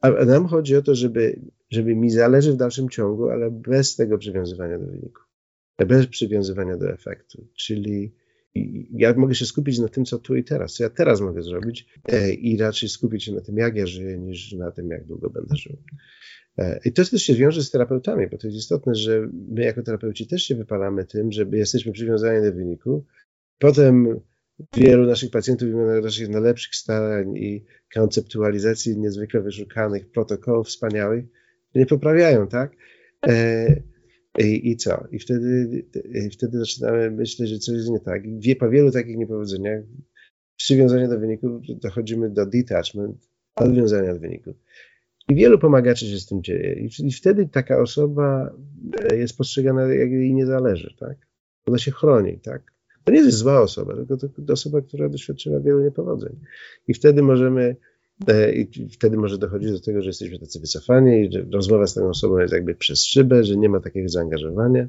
A nam chodzi o to, żeby, żeby mi zależy w dalszym ciągu, ale bez tego przywiązywania do wyniku, bez przywiązywania do efektu. Czyli ja mogę się skupić na tym, co tu i teraz, co ja teraz mogę zrobić e, i raczej skupić się na tym, jak ja żyję, niż na tym, jak długo będę żył. E, I to też się wiąże z terapeutami, bo to jest istotne, że my jako terapeuci też się wypalamy tym, że jesteśmy przywiązani do wyniku. Potem wielu naszych pacjentów, mimo naszych najlepszych starań i konceptualizacji niezwykle wyszukanych protokołów wspaniałych, nie poprawiają, tak? E, i, I, co? I wtedy, i wtedy zaczynamy myśleć, że coś jest nie tak. Wie, po wielu takich niepowodzeniach, przywiązania do wyników, dochodzimy do detachment, odwiązania od wyników. I wielu pomagaczy się z tym dzieje. I, I, wtedy taka osoba e, jest postrzegana, jak jej nie zależy, tak? Ona się chroni, tak? To nie jest zła osoba, tylko to osoba, która doświadczyła wielu niepowodzeń. I wtedy możemy, e, i wtedy może dochodzić do tego, że jesteśmy tacy wycofani, i że rozmowa z taką osobą jest jakby przez szybę, że nie ma takiego zaangażowania.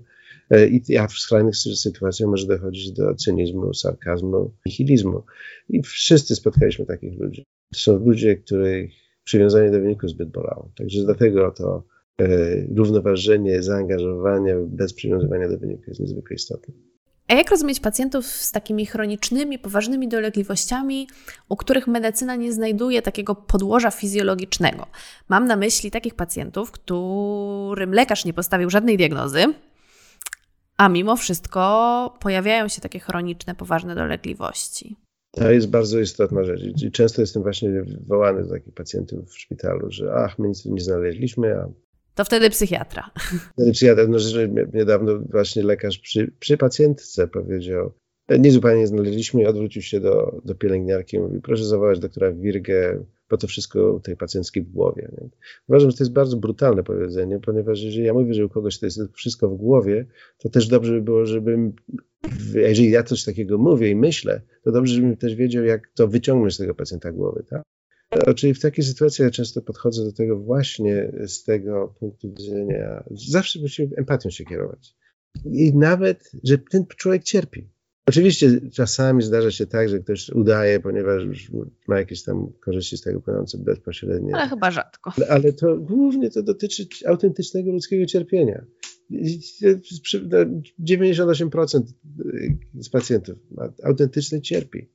E, I w skrajnych sytuacjach może dochodzić do cynizmu, sarkazmu, nihilizmu. I wszyscy spotkaliśmy takich ludzi. To są ludzie, których przywiązanie do wyniku zbyt bolało. Także dlatego to e, równoważenie, zaangażowanie bez przywiązywania do wyniku jest niezwykle istotne. A jak rozumieć pacjentów z takimi chronicznymi, poważnymi dolegliwościami, u których medycyna nie znajduje takiego podłoża fizjologicznego? Mam na myśli takich pacjentów, którym lekarz nie postawił żadnej diagnozy, a mimo wszystko pojawiają się takie chroniczne, poważne dolegliwości. To jest bardzo istotna rzecz. I często jestem właśnie wołany do takich pacjentów w szpitalu, że ach, my nic tu nie znaleźliśmy, a to wtedy psychiatra. Wtedy psychiatra, no, niedawno właśnie lekarz przy, przy pacjentce powiedział, nic zupełnie nie znaleźliśmy, odwrócił się do, do pielęgniarki i mówi, proszę zawołać doktora Wirgę, bo to wszystko tej pacjentskiej w głowie. Nie? Uważam, że to jest bardzo brutalne powiedzenie, ponieważ jeżeli ja mówię, że u kogoś to jest wszystko w głowie, to też dobrze by było, żebym, jeżeli ja coś takiego mówię i myślę, to dobrze, żebym też wiedział, jak to wyciągnąć z tego pacjenta głowy. Tak? Czyli w takiej sytuacji ja często podchodzę do tego właśnie z tego punktu widzenia, zawsze musimy empatią się kierować. I nawet, że ten człowiek cierpi. Oczywiście czasami zdarza się tak, że ktoś udaje, ponieważ już ma jakieś tam korzyści z tego płynące bezpośrednio. Ale chyba rzadko. Ale, to głównie to dotyczy autentycznego ludzkiego cierpienia. 98% z pacjentów autentycznie cierpi.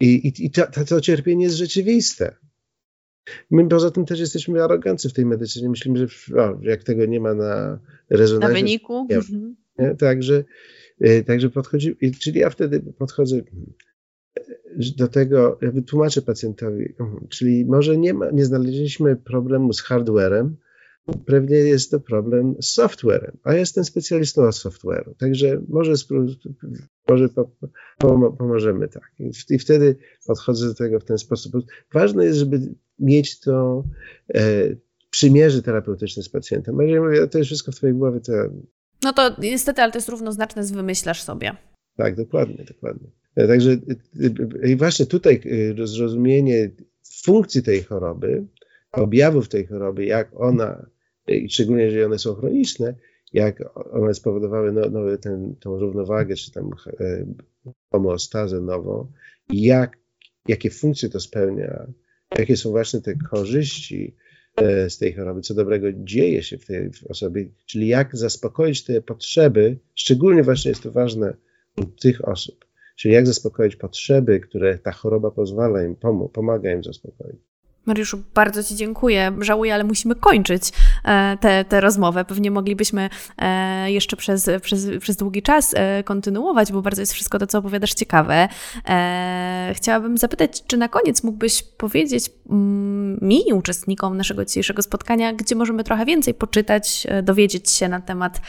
I, i, i to, to cierpienie jest rzeczywiste. My poza tym też jesteśmy arogancy w tej medycynie. Myślimy, że o, jak tego nie ma na rezonansie. Na wyniku. Nie, mhm. nie? Także, e, także podchodzi, czyli ja wtedy podchodzę do tego, ja wytłumaczę pacjentowi, mhm, czyli może nie, ma, nie znaleźliśmy problemu z hardwarem, pewnie jest to problem z softwarem, a jestem specjalistą od software'u, także może, może pomożemy tak. I wtedy podchodzę do tego w ten sposób. Ważne jest, żeby mieć to e, przymierze terapeutyczne z pacjentem. Jeżeli mówię, to jest wszystko w twojej głowie, to... No to niestety, ale to jest równoznaczne z wymyślasz sobie. Tak, dokładnie, dokładnie. E, także e, i właśnie tutaj e, zrozumienie funkcji tej choroby, objawów tej choroby, jak ona i szczególnie jeżeli one są chroniczne, jak one spowodowały no, ten, tą równowagę, czy tam e, homeostazę nową, jak, jakie funkcje to spełnia, jakie są właśnie te korzyści e, z tej choroby, co dobrego dzieje się w tej osobie, czyli jak zaspokoić te potrzeby, szczególnie właśnie jest to ważne u tych osób, czyli jak zaspokoić potrzeby, które ta choroba pozwala im, pomaga im zaspokoić. Mariuszu, bardzo Ci dziękuję. Żałuję, ale musimy kończyć e, tę rozmowę. Pewnie moglibyśmy e, jeszcze przez, przez, przez długi czas e, kontynuować, bo bardzo jest wszystko to, co opowiadasz, ciekawe. Chciałabym zapytać, czy na koniec mógłbyś powiedzieć mm, mi uczestnikom naszego dzisiejszego spotkania, gdzie możemy trochę więcej poczytać, dowiedzieć się na temat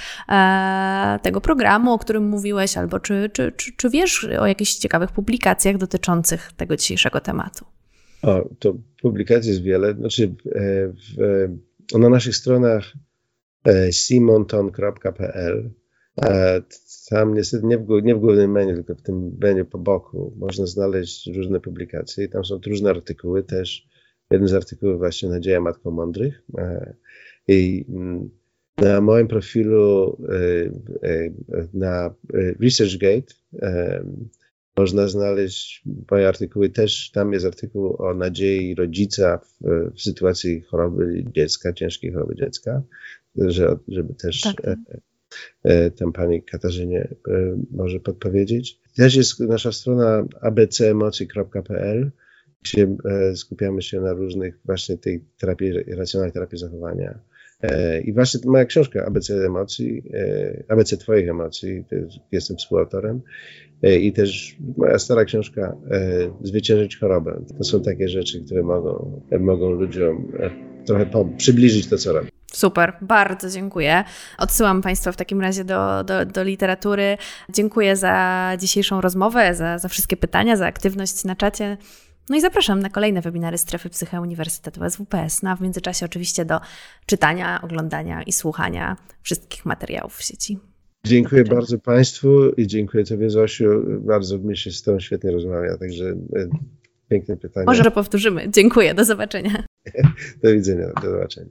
tego programu, o którym mówiłeś, albo czy, czy, czy, czy wiesz o jakichś ciekawych publikacjach dotyczących tego dzisiejszego tematu? O, to publikacji jest wiele. Znaczy, e, w, e, na naszych stronach e, simonton.pl tam niestety nie w, nie w głównym menu, tylko w tym menu po boku można znaleźć różne publikacje i tam są różne artykuły też. Jeden z artykułów właśnie Nadzieja Matką Mądrych. I mm, na moim profilu na ResearchGate można znaleźć moje artykuły też. Tam jest artykuł o nadziei rodzica w, w sytuacji choroby dziecka, ciężkiej choroby dziecka, że, żeby też tak. e, e, tam pani Katarzynie e, może podpowiedzieć. Też jest nasza strona abcemocji.pl, gdzie e, skupiamy się na różnych właśnie tej terapii, racjonalnej terapii zachowania. E, I właśnie moja książka ABC emocji, e, ABC Twoich emocji, jestem współautorem. E, I też moja stara książka Zwyciężyć chorobę. To są takie rzeczy, które mogą, mogą ludziom trochę przybliżyć to, co robią. Super, bardzo dziękuję. Odsyłam Państwa w takim razie do, do, do, literatury. Dziękuję za dzisiejszą rozmowę, za, za wszystkie pytania, za aktywność na czacie. No i zapraszam na kolejne webinary Strefy Psyche Uniwersytetu SWPS. No a w międzyczasie oczywiście do czytania, oglądania i słuchania wszystkich materiałów w sieci. Dziękuję bardzo Państwu i dziękuję Tobie Zosiu. Bardzo mi się z Tobą świetnie rozmawia, także e, piękne pytanie. Może powtórzymy. Dziękuję, do zobaczenia. do widzenia, do zobaczenia.